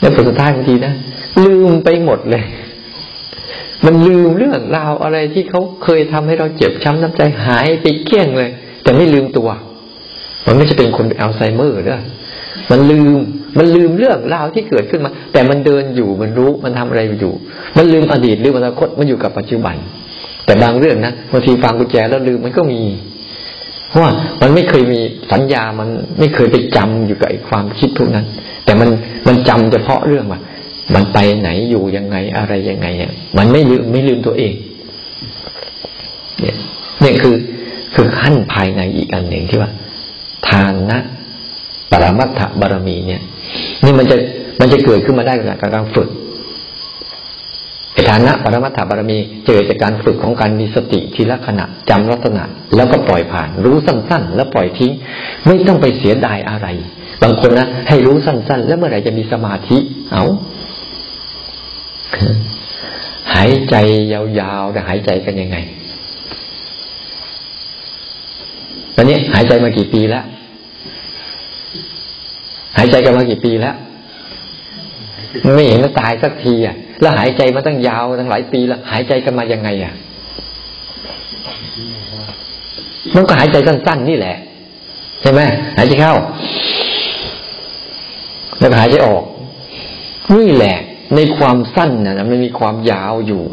แล้วผลสุดท้ายบางทีนะลืมไปหมดเลย มันลืมเรื่องราวอะไรที่เขาเคยทำให้เราเจ็บช้ำน้ำใจหายไปเกลี้ยงเลย แต่ไม่ลืมตัว มันไม่ใช่เป็นคนเป็นอัลไซเมอร์ด้วยมันลืม มันลืมเรื่องราวที่เกิดขึ้นมา แต่มันเดินอยู่มันรู้มันทำอะไรอยู่ มันลืมอดีตลืมอนาคตมันอยู่กับปัจจุบัน แต่บางเรื่องนะบางทีฟังกุญแจแล้วลืมมันก็มี เพราะว่ามันไม่เคยมีสัญญามันไม่เคยไปจำอยู่กับไอ้ความคิดพวกนั้น แต่มันมันจำเฉพาะเรื่องว่า มันไปไหนอยู่ยังไงอะไรยังไงเนี่ยมันไม่ลืมไม่ลืมตัวเอง เนี่ยเนี่ยคือคือขั้นภายในอีกอันหนึ่งที่ว่า ทานนะปรมัตถบารมีเนี่ย นี่มันจะมันจะเกิดขึ้นมาได้จากการฝึกฐานะปรมัตถบารมีเกิดจากการฝึกของการมีสติทีละขณะจำลักษณะ แล้วก็ปล่อยผ่าน รู้สั้นๆ แล้วปล่อยทิ้ง ไม่ต้องไปเสียดายอะไร บางคนนะให้รู้สั้นๆ แล้วเมื่อไหร่จะมีสมาธิเอา หายใจยาวๆแต่หายใจกันยังไงตอนนี้หายใจมากี่ปีแล้วหายใจกันมากี่ปีแล้วไม่เห็นมันตายสักทีอะ แล้วหายใจมาตั้งยาวตั้งหลายปีแล้ว หายใจกันมายังไงอะมันก็หายใจสั้นๆนี่แหละใช่ไหมหายใจเข้า แล้วหายใจออก นี่แหละ ในความสั้นน่ะมันมีความยาวอยู่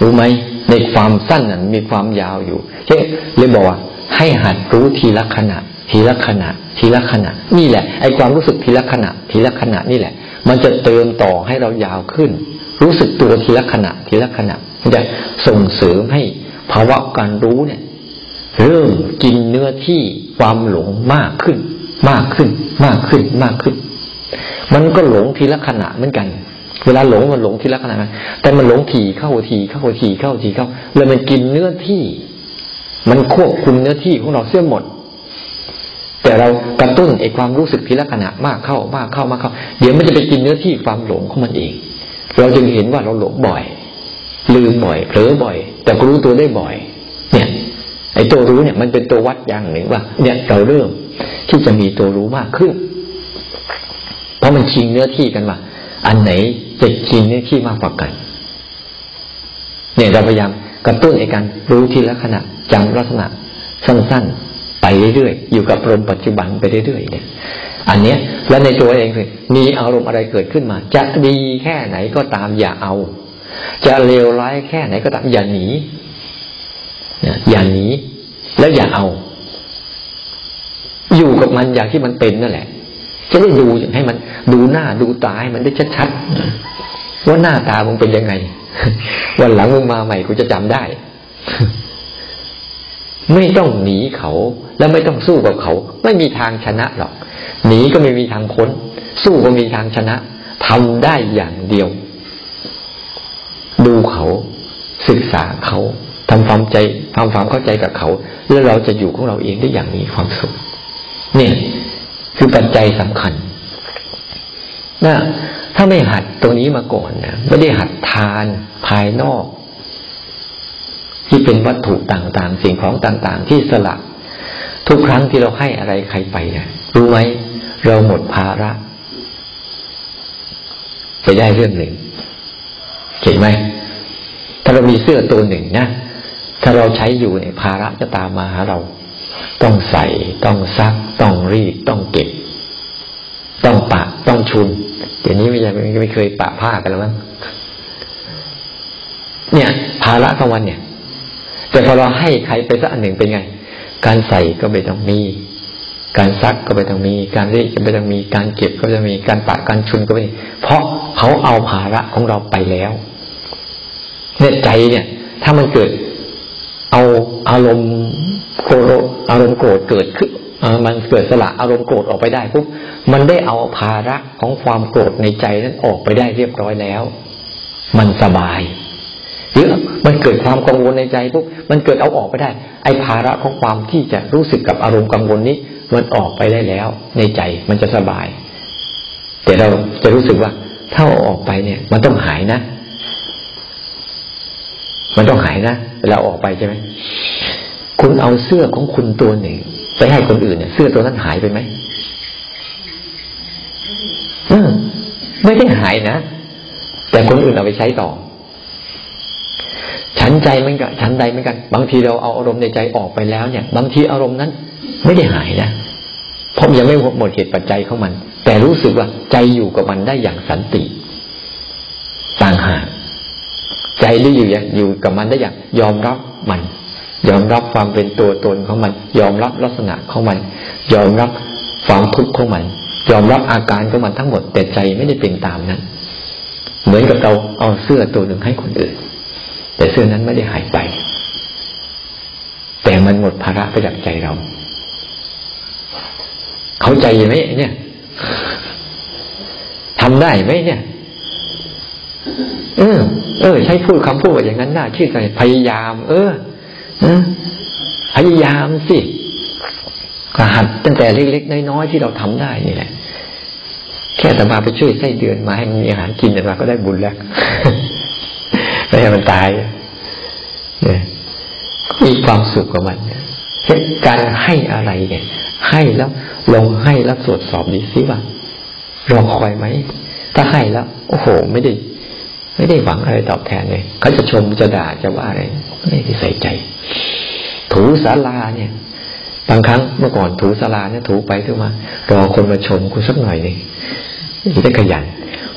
รู้ไหมในความสั้นนั้นมีความยาวอยู่เช่เลยบอกว่า ให้หัดรู้ทีละขณะ ทีละขณะ ทีละขณะ นี่แหละไอ้ความรู้สึกทีละขณะ ทีละขณะนี่แหละ มันจะเติมต่อให้เรายาวขึ้น รู้สึกตัวทีละขณะ ทีละขณะมันจะส่งเสริมให้ภาวะการรู้เนี่ย เริ่มกินเนื้อที่ความหลงมากขึ้น มากขึ้น มากขึ้นมากขึ้น มันก็หลงทีละขณะเหมือนกัน เวลาหลงมันหลงทีละขณะ แต่มันหลงถี่เข้าทีเข้าทีเข้าทีเข้า แล้วมันกินเนื้อที่ มันควบคุมเนื้อที่ของเราเสียหมด แต่เรากระตุ้นไอ้ความรู้สึกทีละขณะมากเข้ามากเข้ามากเข้า เดี๋ยวมันจะไปกินเนื้อที่ความหลงของมันเอง เราจึงเห็นว่าเราหลงบ่อย ลืมบ่อยเผลอบ่อย แต่ก็รู้ตัวได้บ่อย เนี่ยไอ้ตัวรู้เนี่ยมันเป็นตัววัดอย่างหนึ่งว่า เนี่ยเราเริ่มที่จะมีตัวรู้มากขึ้น มันชิงเนื้อที่กันว่าอันไหนจะกินเนื้อที่มากกว่ากัน เนี่ยเราพยายามกระตุ้นในการรู้ทีละขณะจำลักษณะสั้นๆ ไปเรื่อยๆ อยู่กับลมปัจจุบันไปเรื่อยๆ เนี่ย อันเนี้ย แล้วในตัวเองคือมีอารมณ์อะไรเกิดขึ้นมา จะดีแค่ไหนก็ตามอย่าเอา จะเลวร้ายแค่ไหนก็ตามอย่าหนีอย่าหนีแล้วอย่าเอา อยู่กับมันอย่างที่มันเป็นนั่นแหละ จะได้ดูให้มันดูหน้าดูตาให้มันได้ชัดๆว่าหน้าตามึงเป็นยังไง วันหลังมึงมาใหม่กูจะจำได้ ไม่ต้องหนีเขา แล้วไม่ต้องสู้กับเขา ไม่มีทางชนะหรอก หนีก็ไม่มีทางพ้น สู้ก็มีทางชนะทำได้อย่างเดียว ดูเขาศึกษาเขาทำความใจทำความเข้าใจกับเขา แล้วเราจะอยู่ของเราเองได้อย่างมีความสุข เนี่ย คือปัจจัยสำคัญนะถ้าไม่หัดตรงนี้มาก่อนนะไม่ได้หัดทานภายนอก ที่เป็นวัตถุต่างๆ สิ่งของต่างๆ ที่สละ ทุกครั้งที่เราให้อะไรใครไปเนี่ยรู้ไหมเราหมดภาระ ไปได้เรื่องหนึ่งเห็นไหมถ้าเรามีเสื้อตัวหนึ่งนะถ้าเราใช้อยู่เนี่ยภาระจะตามมาหาเรา ต้องใส่ต้องซัก ต้องรีดต้องเก็บ ต้องปะต้องชุนเดี๋ยวนี้ไม่ใช่ไม่เคยปะผ้ากันแล้วมั้งเนี่ย ภาระของวันเนี่ย แต่พอเราให้ใครไปสักอันหนึ่งเป็นไง การใส่ก็ไม่ต้องมี การซักก็ไม่ต้องมี การรีดก็ไม่ต้องมี การเก็บก็จะมีการปะการชุนก็ไม่เพราะเขาเอาภาระของเราไปแล้วเนี่ยใจเนี่ย ถ้ามันเกิด เอาอารมณ์โกรธอารมณ์โกรธเกิดขึ้น มันเกิดสละอารมณ์โกรธออกไปได้ปุ๊บมันได้เอาภาระของความโกรธในใจนั้นออกไปได้เรียบร้อยแล้ว มันสบายหรือมันเกิดความกังวลในใจปุ๊บมันเกิดเอาออกไปได้ ไอ้ภาระของความที่จะรู้สึกกับอารมณ์กังวลนี้ มันออกไปได้แล้ว ในใจมันจะสบาย แต่เราจะรู้สึกว่า ถ้าเอาออกไปเนี่ย มันต้องหายนะ มันต้องหายนะเวลาออกไปใช่ไหมคุณเอาเสื้อของคุณตัวหนึ่ง ไปให้คนอื่นเนี่ยเสื้อตัวนั้นหายไปไหมอืมไม่ได้หายนะ แต่คนอื่นเอาไปใช้ต่อ ฉันใจมันกับฉันใดเหมือนกัน บางทีเราเอาอารมณ์ในใจออกไปแล้วเนี่ย บางทีอารมณ์นั้น ไม่ได้หายนะเพราะยังไม่หมดเหตุปัจจัยของมัน แต่รู้สึกว่าใจอยู่กับมันได้อย่างสันติ ต่างหากใจที่อยู่อย่างอยู่กับมันได้อย่างยอมรับมัน ยอมรับความเป็นตัวตนของมัน ยอมรับลักษณะของมัน ยอมรับความทุกข์ของมัน ยอมรับอาการของมันทั้งหมดแต่ใจไม่ได้เป็นตามนั้น เหมือนกับเราเอาเสื้อตัวหนึ่งให้คนอื่น แต่เสื้อนั้นไม่ได้หายไป แต่มันหมดภาระไปจากใจเรา เข้าใจไหมเนี่ยทำได้ไหมเนี่ย เออ เออ ใช้พูดคำพูดอย่างนั้นน่าชื่อใจพยายาม เออ พยายามสิหัดตั้งแต่เล็กๆน้อยๆที่เราทำได้นี่แหละ แค่แต่มาไปช่วยไส้เดือนมาให้มันมีอาหารกินแต่มาก็ได้บุญแล้วไม่ให้มันตายเนี่ยมีความสุขกับมันเนี่ยการให้อะไรเนี่ย ให้แล้วลงให้แล้วตรวจสอบดีสิว่ารอคอยไหมถ้าให้แล้ว โอ้โห ไม่ได้ ไม่ได้หวังอะไรตอบแทนเลยเขาจะชมจะด่าจะว่าอะไร ไม่ได้ใส่ใจ ถูศาลาเนี่ย บางครั้งเมื่อก่อนถูศาลาเนี่ย ถูไปถูมารอคนมาชมคุณสักหน่อยนี่จะขยัน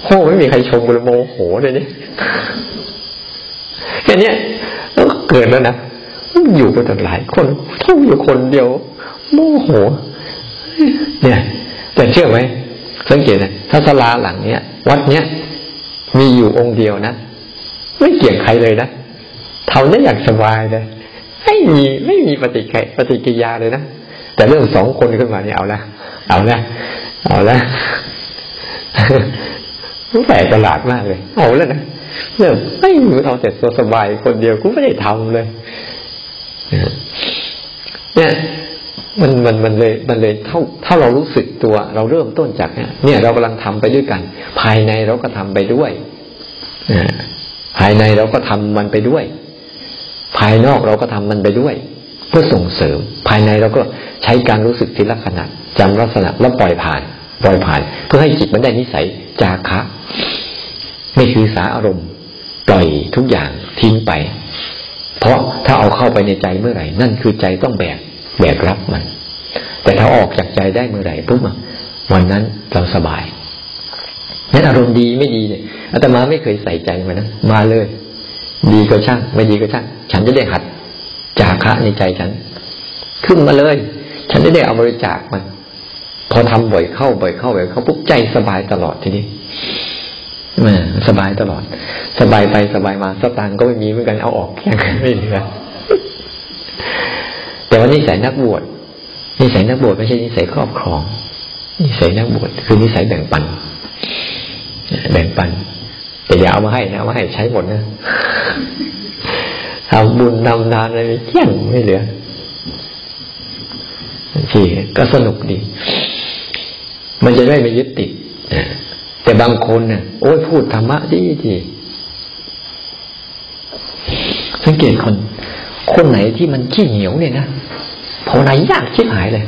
โอ้ไม่มีใครชมกูเลยโมโหเลยเนี่ยแค่นี้แล้วเกิดแล้วนะอยู่กันตั้งหลายคนท่องอยู่คนเดียว โมโห เนี่ยแต่เชื่อไหมสังเกตนะถ้าศาลาหลังเนี้ยวัดเนี้ยมีอยู่องค์เดียวนะ ไม่เกี่ยงใครเลยนะ ทำได้อย่างสบายเลยไม่มีไม่มีปฏิกิปฏิกิยาเลยนะแต่เรื่องสองคนขึ้นมาเนี่ยเอาละเอาละเอาละแปลกประหลาดมากเลย เอาแล้วนะเรื่องไม่มีเอาแต่สบายคนเดียวกูไม่ได้ทำเลย เนี่ยมันมันมันเลยมันเลยเท่าถ้าเรารู้สึกตัว เราเริ่มต้นจากเนี่ยเนี่ยเรากำลังทำไปด้วยกัน ภายในเราก็ทำไปด้วยภายในเราก็ทำมันไปด้วย ภายนอกเราก็ทำมันไปด้วย เพื่อส่งเสริม ภายในเราก็ใช้การรู้สึกทีละขณะจำลักษณะแล้วปล่อยผ่าน ปล่อยผ่าน เพื่อให้จิตมันได้นิสัยจาคะไม่คือสาอารมณ์ ปล่อยทุกอย่างทิ้งไป เพราะถ้าเอาเข้าไปในใจเมื่อไหร่ นั่นคือใจต้องแบกแบกรับมัน แต่ถ้าออกจากใจได้เมื่อไหร่ปุ๊บวันนั้นเราสบายนั้นอารมณ์ดีไม่ดีเนี่ยอาตมาไม่เคยใส่ใจมันนะมาเลย ดีก็ช่าง ไม่ดีก็ช่าง ฉันจะได้หัดจาคะในใจฉัน ขึ้นมาเลย ฉันจะได้เอาบริจาคมัน พอทำบ่อยเข้าบ่อยเข้าบ่อยเข้าปุ๊บใจสบายตลอดทีนี้มสบายตลอด สบายไปสบายมาสตางค์ก็ไม่มีเหมือนกันเอาออกยังไม่เหลือว่านิสัยนักบวชนิสัยนักบวชไม่ใช่นิสัยครอบครอง นิสัยนักบวชคือนิสัยแบ่งปันแบ่งปัน แต่อย่าเอามาให้นะเอามาให้ใช้หมดนะทำบุญทำทานอะไรเที่ยงไม่เหลือทีก็สนุกดี มันจะได้ไม่ยึดติดแต่บางคนเนี่ยโอ้ยพูดธรรมะดีดีสังเกตคน คนไหนที่มันขี้เหนียวเนี่ยนะภาวนายากชิบหายเลย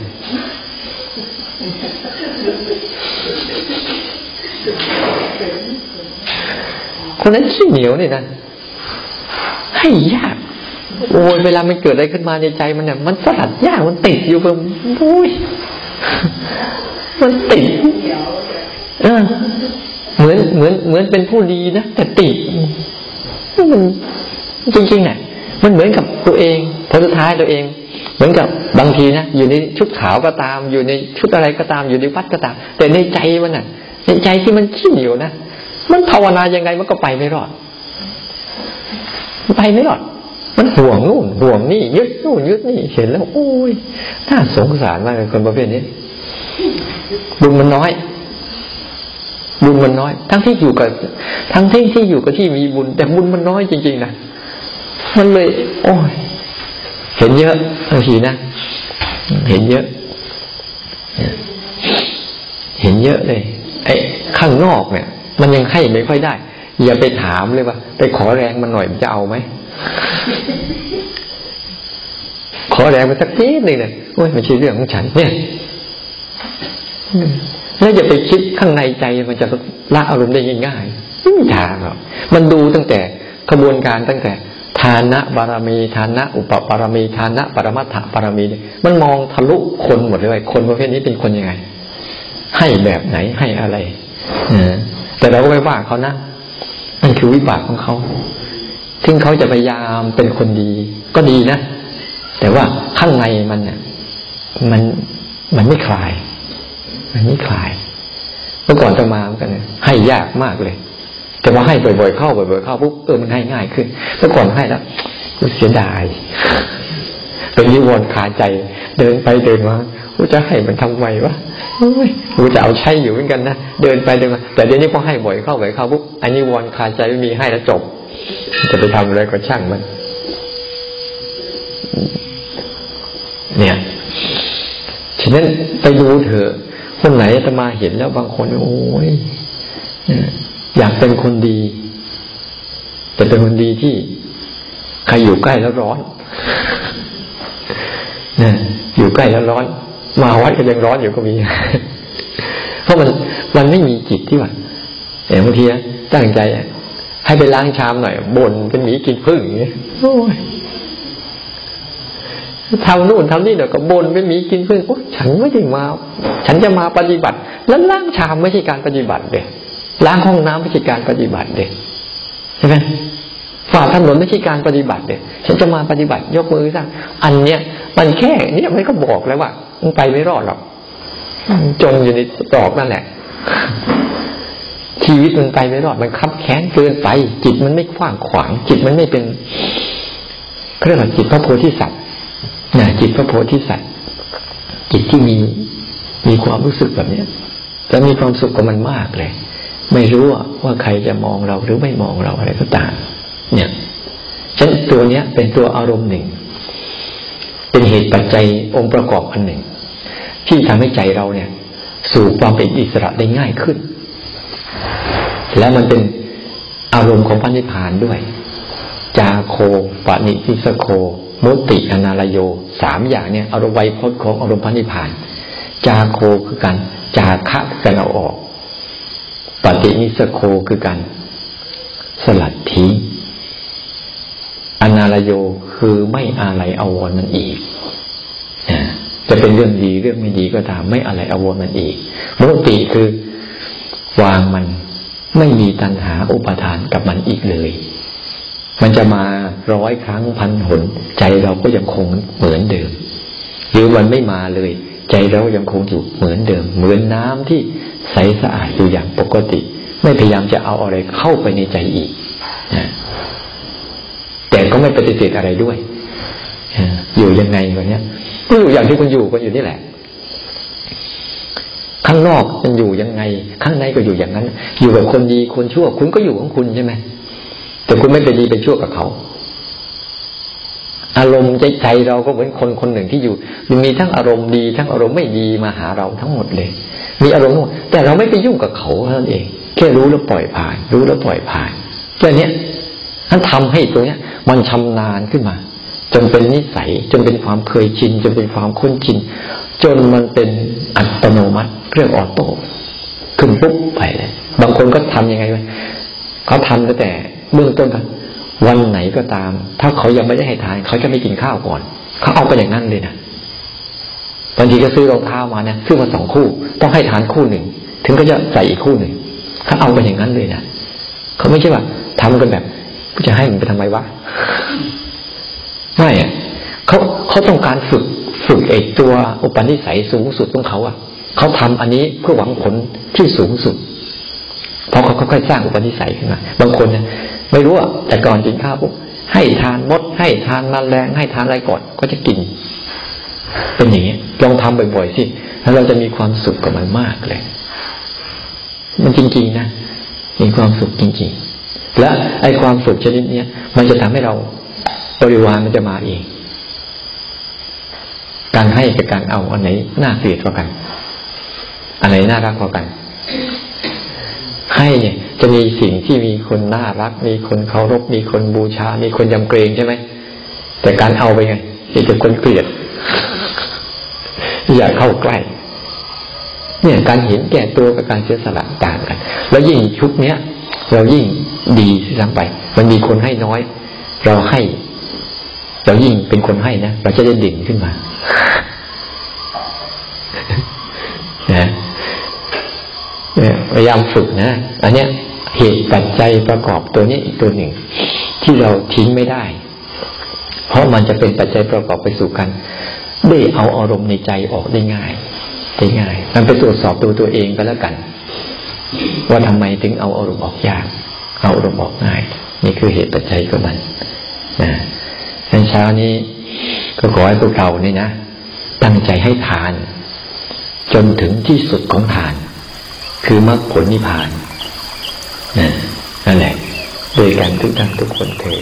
คนนั้นขี้เหนียวเนี่ยนะให้ยากโอ้ยเวลามันเกิดอะไรขึ้นมาในใจมันเนี่ยมันสลัดยากมันติดอยู่แบบโอ้ยมันติดเออเหมือนเหมือนเหมือนเป็นผู้ดีนะแต่ติดมันจริงๆเนี่ยมันเหมือนกับตัวเองพอสุดท้ายตัวเอง เหมือนกับบางทีนะอยู่ในชุดขาวก็ตาม อยู่ในชุดอะไรก็ตามอยู่ในวัดก็ตาม แต่ในใจมันน่ะ ในใจที่มันขี้เหนียวนะ มันภาวนายังไงมันก็ไปไม่รอดไปไม่รอด มันห่วงนู่นห่วงนี่ยึดนู่นยึดนี่เห็นแล้ว โอ้ยน่าสงสารมากเลยคนประเภทนี้บุญมันน้อย บุญมันน้อย ทั้งที่อยู่กับทั้งที่ที่อยู่กับที่มีบุญ แต่บุญมันน้อยจริงๆนะมันเลย โอ้ยเห็นเยอะบางทีนะเห็นเยอะ เห็นเยอะเลยไอ้ข้างนอกเนี่ย มันยังให้ไม่ค่อยได้ อย่าไปถามเลยว่า ไปขอแรงมันหน่อยจะเอาไหม ขอแรงมันสักนิดหนึ่งเนี่ยโอ้ยมันใช่เรื่องของฉัน เนี่ยแล้วอย่าไปคิดข้างในใจมันจะละอารมณ์ได้ง่ายๆไม่มีทางหรอกมันดูตั้งแต่กระบวนการตั้งแต่ทานะบารมีทานะอุปปารมีทานะปรมัตถบารมีมันมองทะลุคนหมดเลยคนประเภทนี้เป็นคนยังไง ให้แบบไหนให้อะไร อ แต่เราก็ไม่ว่าเขานะมันคือวิบากของเขาถึงเขาจะพยายามเป็นคนดี ก็ดีนะ แต่ว่าข้างในมันเนี่ยมันมันไม่คลาย มันไม่คลายเมื่อก่อนจะมาเหมือนกันให้ยากมากเลย แต่ว่าให้บ่อยๆเข้าบ่อยๆเข้าปุ๊บเออมันให้ง่ายขึ้นเมื่อก่อนให้แล้วเสียดายเป็นนิวรณ์คาใจ เดินไปเดินมากูจะให้มันทำไมวะ กูจะเอาใช้อยู่เหมือนกันนะเดินไปเดินมาแต่เดี๋ยวนี้พอให้บ่อยเข้าบ่อยเข้าปุ๊บอันนี้วรคาใจไม่มีให้แล้วจบ จะไปทำอะไรก็ช่างมัน เนี่ยฉะนั้นไปดูเถอะคนไหนจะมาเห็นแล้วบางคนโอ้ยอยากเป็นคนดี แต่เป็นคนดีที่ใครอยู่ใกล้แล้วร้อนเนี่ยอยู่ใกล้แล้วร้อน มาวัดก็ยังร้อนอยู่ก็มี เพราะมันมันไม่มีจิตที่ว่าเอย่างบางทีตั้งใจให้ไปล้างชามหน่อยบ่นเป็นหมีกินพึ่งอย่างนี้โอ้ยทำนู่นทำนี่เดี๋ยวก็บนเป็นหมีกินพึ่งโอ้ฉันไม่ได้มา ฉันจะมาปฏิบัติ แล้วล้างชามไม่ใช่การปฏิบัติเด็ล้างห้องน้ำไม่ใช่การปฏิบัติเด็ใช่ไหม ฝ่าถนนไม่ใช่การปฏิบัติเด็ฉันจะมาปฏิบัติยกมือซะอันเนี้ยมันแค่เนี่ยไม่ก็บอกแล้วว่ามันไปไม่รอดหรอกจมอยู่ในตอกนั่นแหละ ชีวิตมันไปไม่รอดมันคับแค้นเกินไป จิตมันไม่กว้างขวาง จิตมันไม่เป็นเรียกว่าจิตพระโพธิสัตว์นะจิตพระโพธิสัตว์จิตที่มีมีความรู้สึกแบบเนี้ยจะมีความสุขกับมันมากเลย ไม่รู้ว่าใครจะมองเราหรือไม่มองเราอะไรก็ตาม เนี่ยฉันตัวเนี้ย เป็นตัวอารมณ์หนึ่ง เป็นเหตุปัจจัยองค์ประกอบอันหนึ่ง ที่ทำให้ใจเราเนี่ย สู่ความเป็นอิสระได้ง่ายขึ้น และมันเป็นอารมณ์ของพันิพานด้วย จาโคปณิทิสโค มุติอนาลโยสามอย่างเนี่ยอารมณ์ไวยพจน์ของอารมณ์พันิพาน จาโคคือการจาคะคือการเอาออก ปฏินิสโคคือการสลัดทิ้ง อนาลโยคือไม่อะไรอาวรมันอีกจะเป็นเรื่องดีเรื่องไม่ดีก็ตาม ไม่อะไรอาวรมันอีกมุติคือวางมันไม่มีตัณหาอุปทานกับมันอีกเลย มันจะมาร้อยครั้งพันหน ใจเราก็ยังคงเหมือนเดิม หรือมันไม่มาเลย ใจเรายังคงอยู่เหมือนเดิม เหมือนน้ำที่ใสสะอาดอยู่อย่างปกติ ไม่พยายามจะเอาอะไรเข้าไปในใจอีกนะ แต่ก็ไม่ปฏิเสธอะไรด้วยอยู่ยังไงวะเนี้ยก็อยู่อย่างที่คุณอยู่กันอยู่นี่แหละ ข้างนอกมันอยู่ยังไง ข้างในก็อยู่อย่างนั้น อยู่กับคนดีคนชั่ว คุณก็อยู่ของคุณใช่ไหมแต่คุณไม่ไปดีไปชั่วกับเขา อารมณ์ใจใจเราก็เหมือนคนคนหนึ่งที่อยู่มีทั้งอารมณ์ดี ทั้งอารมณ์ไม่ดีมาหาเราทั้งหมดเลย มีอารมณ์แต่เราไม่ไปยุ่งกับเขาเท่านั้นเอง แค่รู้แล้วปล่อยผ่าน รู้แล้วปล่อยผ่านแค่นี้ ท่านทำให้ตัวเนี้ย มันชำนาญขึ้นมา จนเป็นนิสัย จนเป็นความเคยชิน จนเป็นความคุ้นชิน จนมันเป็นอัตโนมัติเรื่องออโต้ขึ้นปุ๊บไปเลยบางคนก็ทํำยังไงไหมเขาทำตั้งแต่เบื้องต้นกันวันไหนก็ตาม ถ้าเขายังไม่ได้ให้ทาน เขาจะไม่กินข้าวก่อน เขาเอาไปอย่างนั้นเลยนะบางทีก็ซื้อรองเท้ามาเนี่ยซื้อมาสองคู่ ต้องให้ทานคู่หนึ่ง ถึงก็จะใส่อีกคู่หนึ่งเขาเอาไปอย่างนั้นเลยนะเขาไม่ใช่ว่าทำกันแบบ จะให้มันไปทำไมวะไม่อะเขาเขาต้องการฝึกฝึกเอกตัวอุปนิสัยสูงสุดของเขาอะเขาทำอันนี้เพื่อหวังผลที่สูงสุดเพราะเขาค่อยๆสร้างอุปนิสัยขึ้นมาบางคนเนี่ยไม่รู้อะแต่ก่อนกินข้าวปุ๊บให้ทานมด ให้ทานมแมลงให้ทานอะไรก่อนก็จะกิน เป็นอย่างนี้ลองทำบ่อยๆสิแล้วเราจะมีความสุขกับมันมากเลย มันจริง ๆ นะมีความสุขจริง ๆ และไอความสุขชนิดเนี้ยมันจะทำให้เราบริวารมันจะมาเอง การให้กับการเอาอันไหนน่าเกลียดกว่ากัน อันไหนน่ารักกว่ากัน ให้เนี่ย จะมีสิ่งที่มีคนน่ารัก มีคนเคารพ มีคนบูชา มีคนยำเกรงใช่ไหม แต่การเอาไปไงมีแต่คนเกลียด อย่าเข้าใกล้เนี่ยการเห็นแก่ตัวกับการเสียสละต่างกัน แล้วยิ่งชุดเนี้ย เรายิ่ง ดีทั้งไป มันมีคนให้น้อย เราให้เรายิ่งเป็นคนให้นะเราจะได้ดิ่งขึ้นมานะพยายามฝึกนะ อันเนี้ยเหตุปัจจัยประกอบตัวนี้อีกตัวหนึ่ง ที่เราทิ้งไม่ได้ เพราะมันจะเป็นปัจจัยประกอบไปสู่กัน ได้เอาอารมณ์ในใจออกได้ง่ายได้ง่าย มันไปตรวจสอบตัวตัวเองก็แล้วกัน ว่าทำไมถึงเอาอารมณ์ออกยาก เอาอารมณ์ออกง่าย นี่คือเหตุปัจจัยของมันนะในเช้านี้ก็ขอให้พวกเรานี่นะ ตั้งใจให้ทาน จนถึงที่สุดของทาน คือมรรคผลนิพพานนั่นแหละโดยการทุกท่านทุกคนเทอ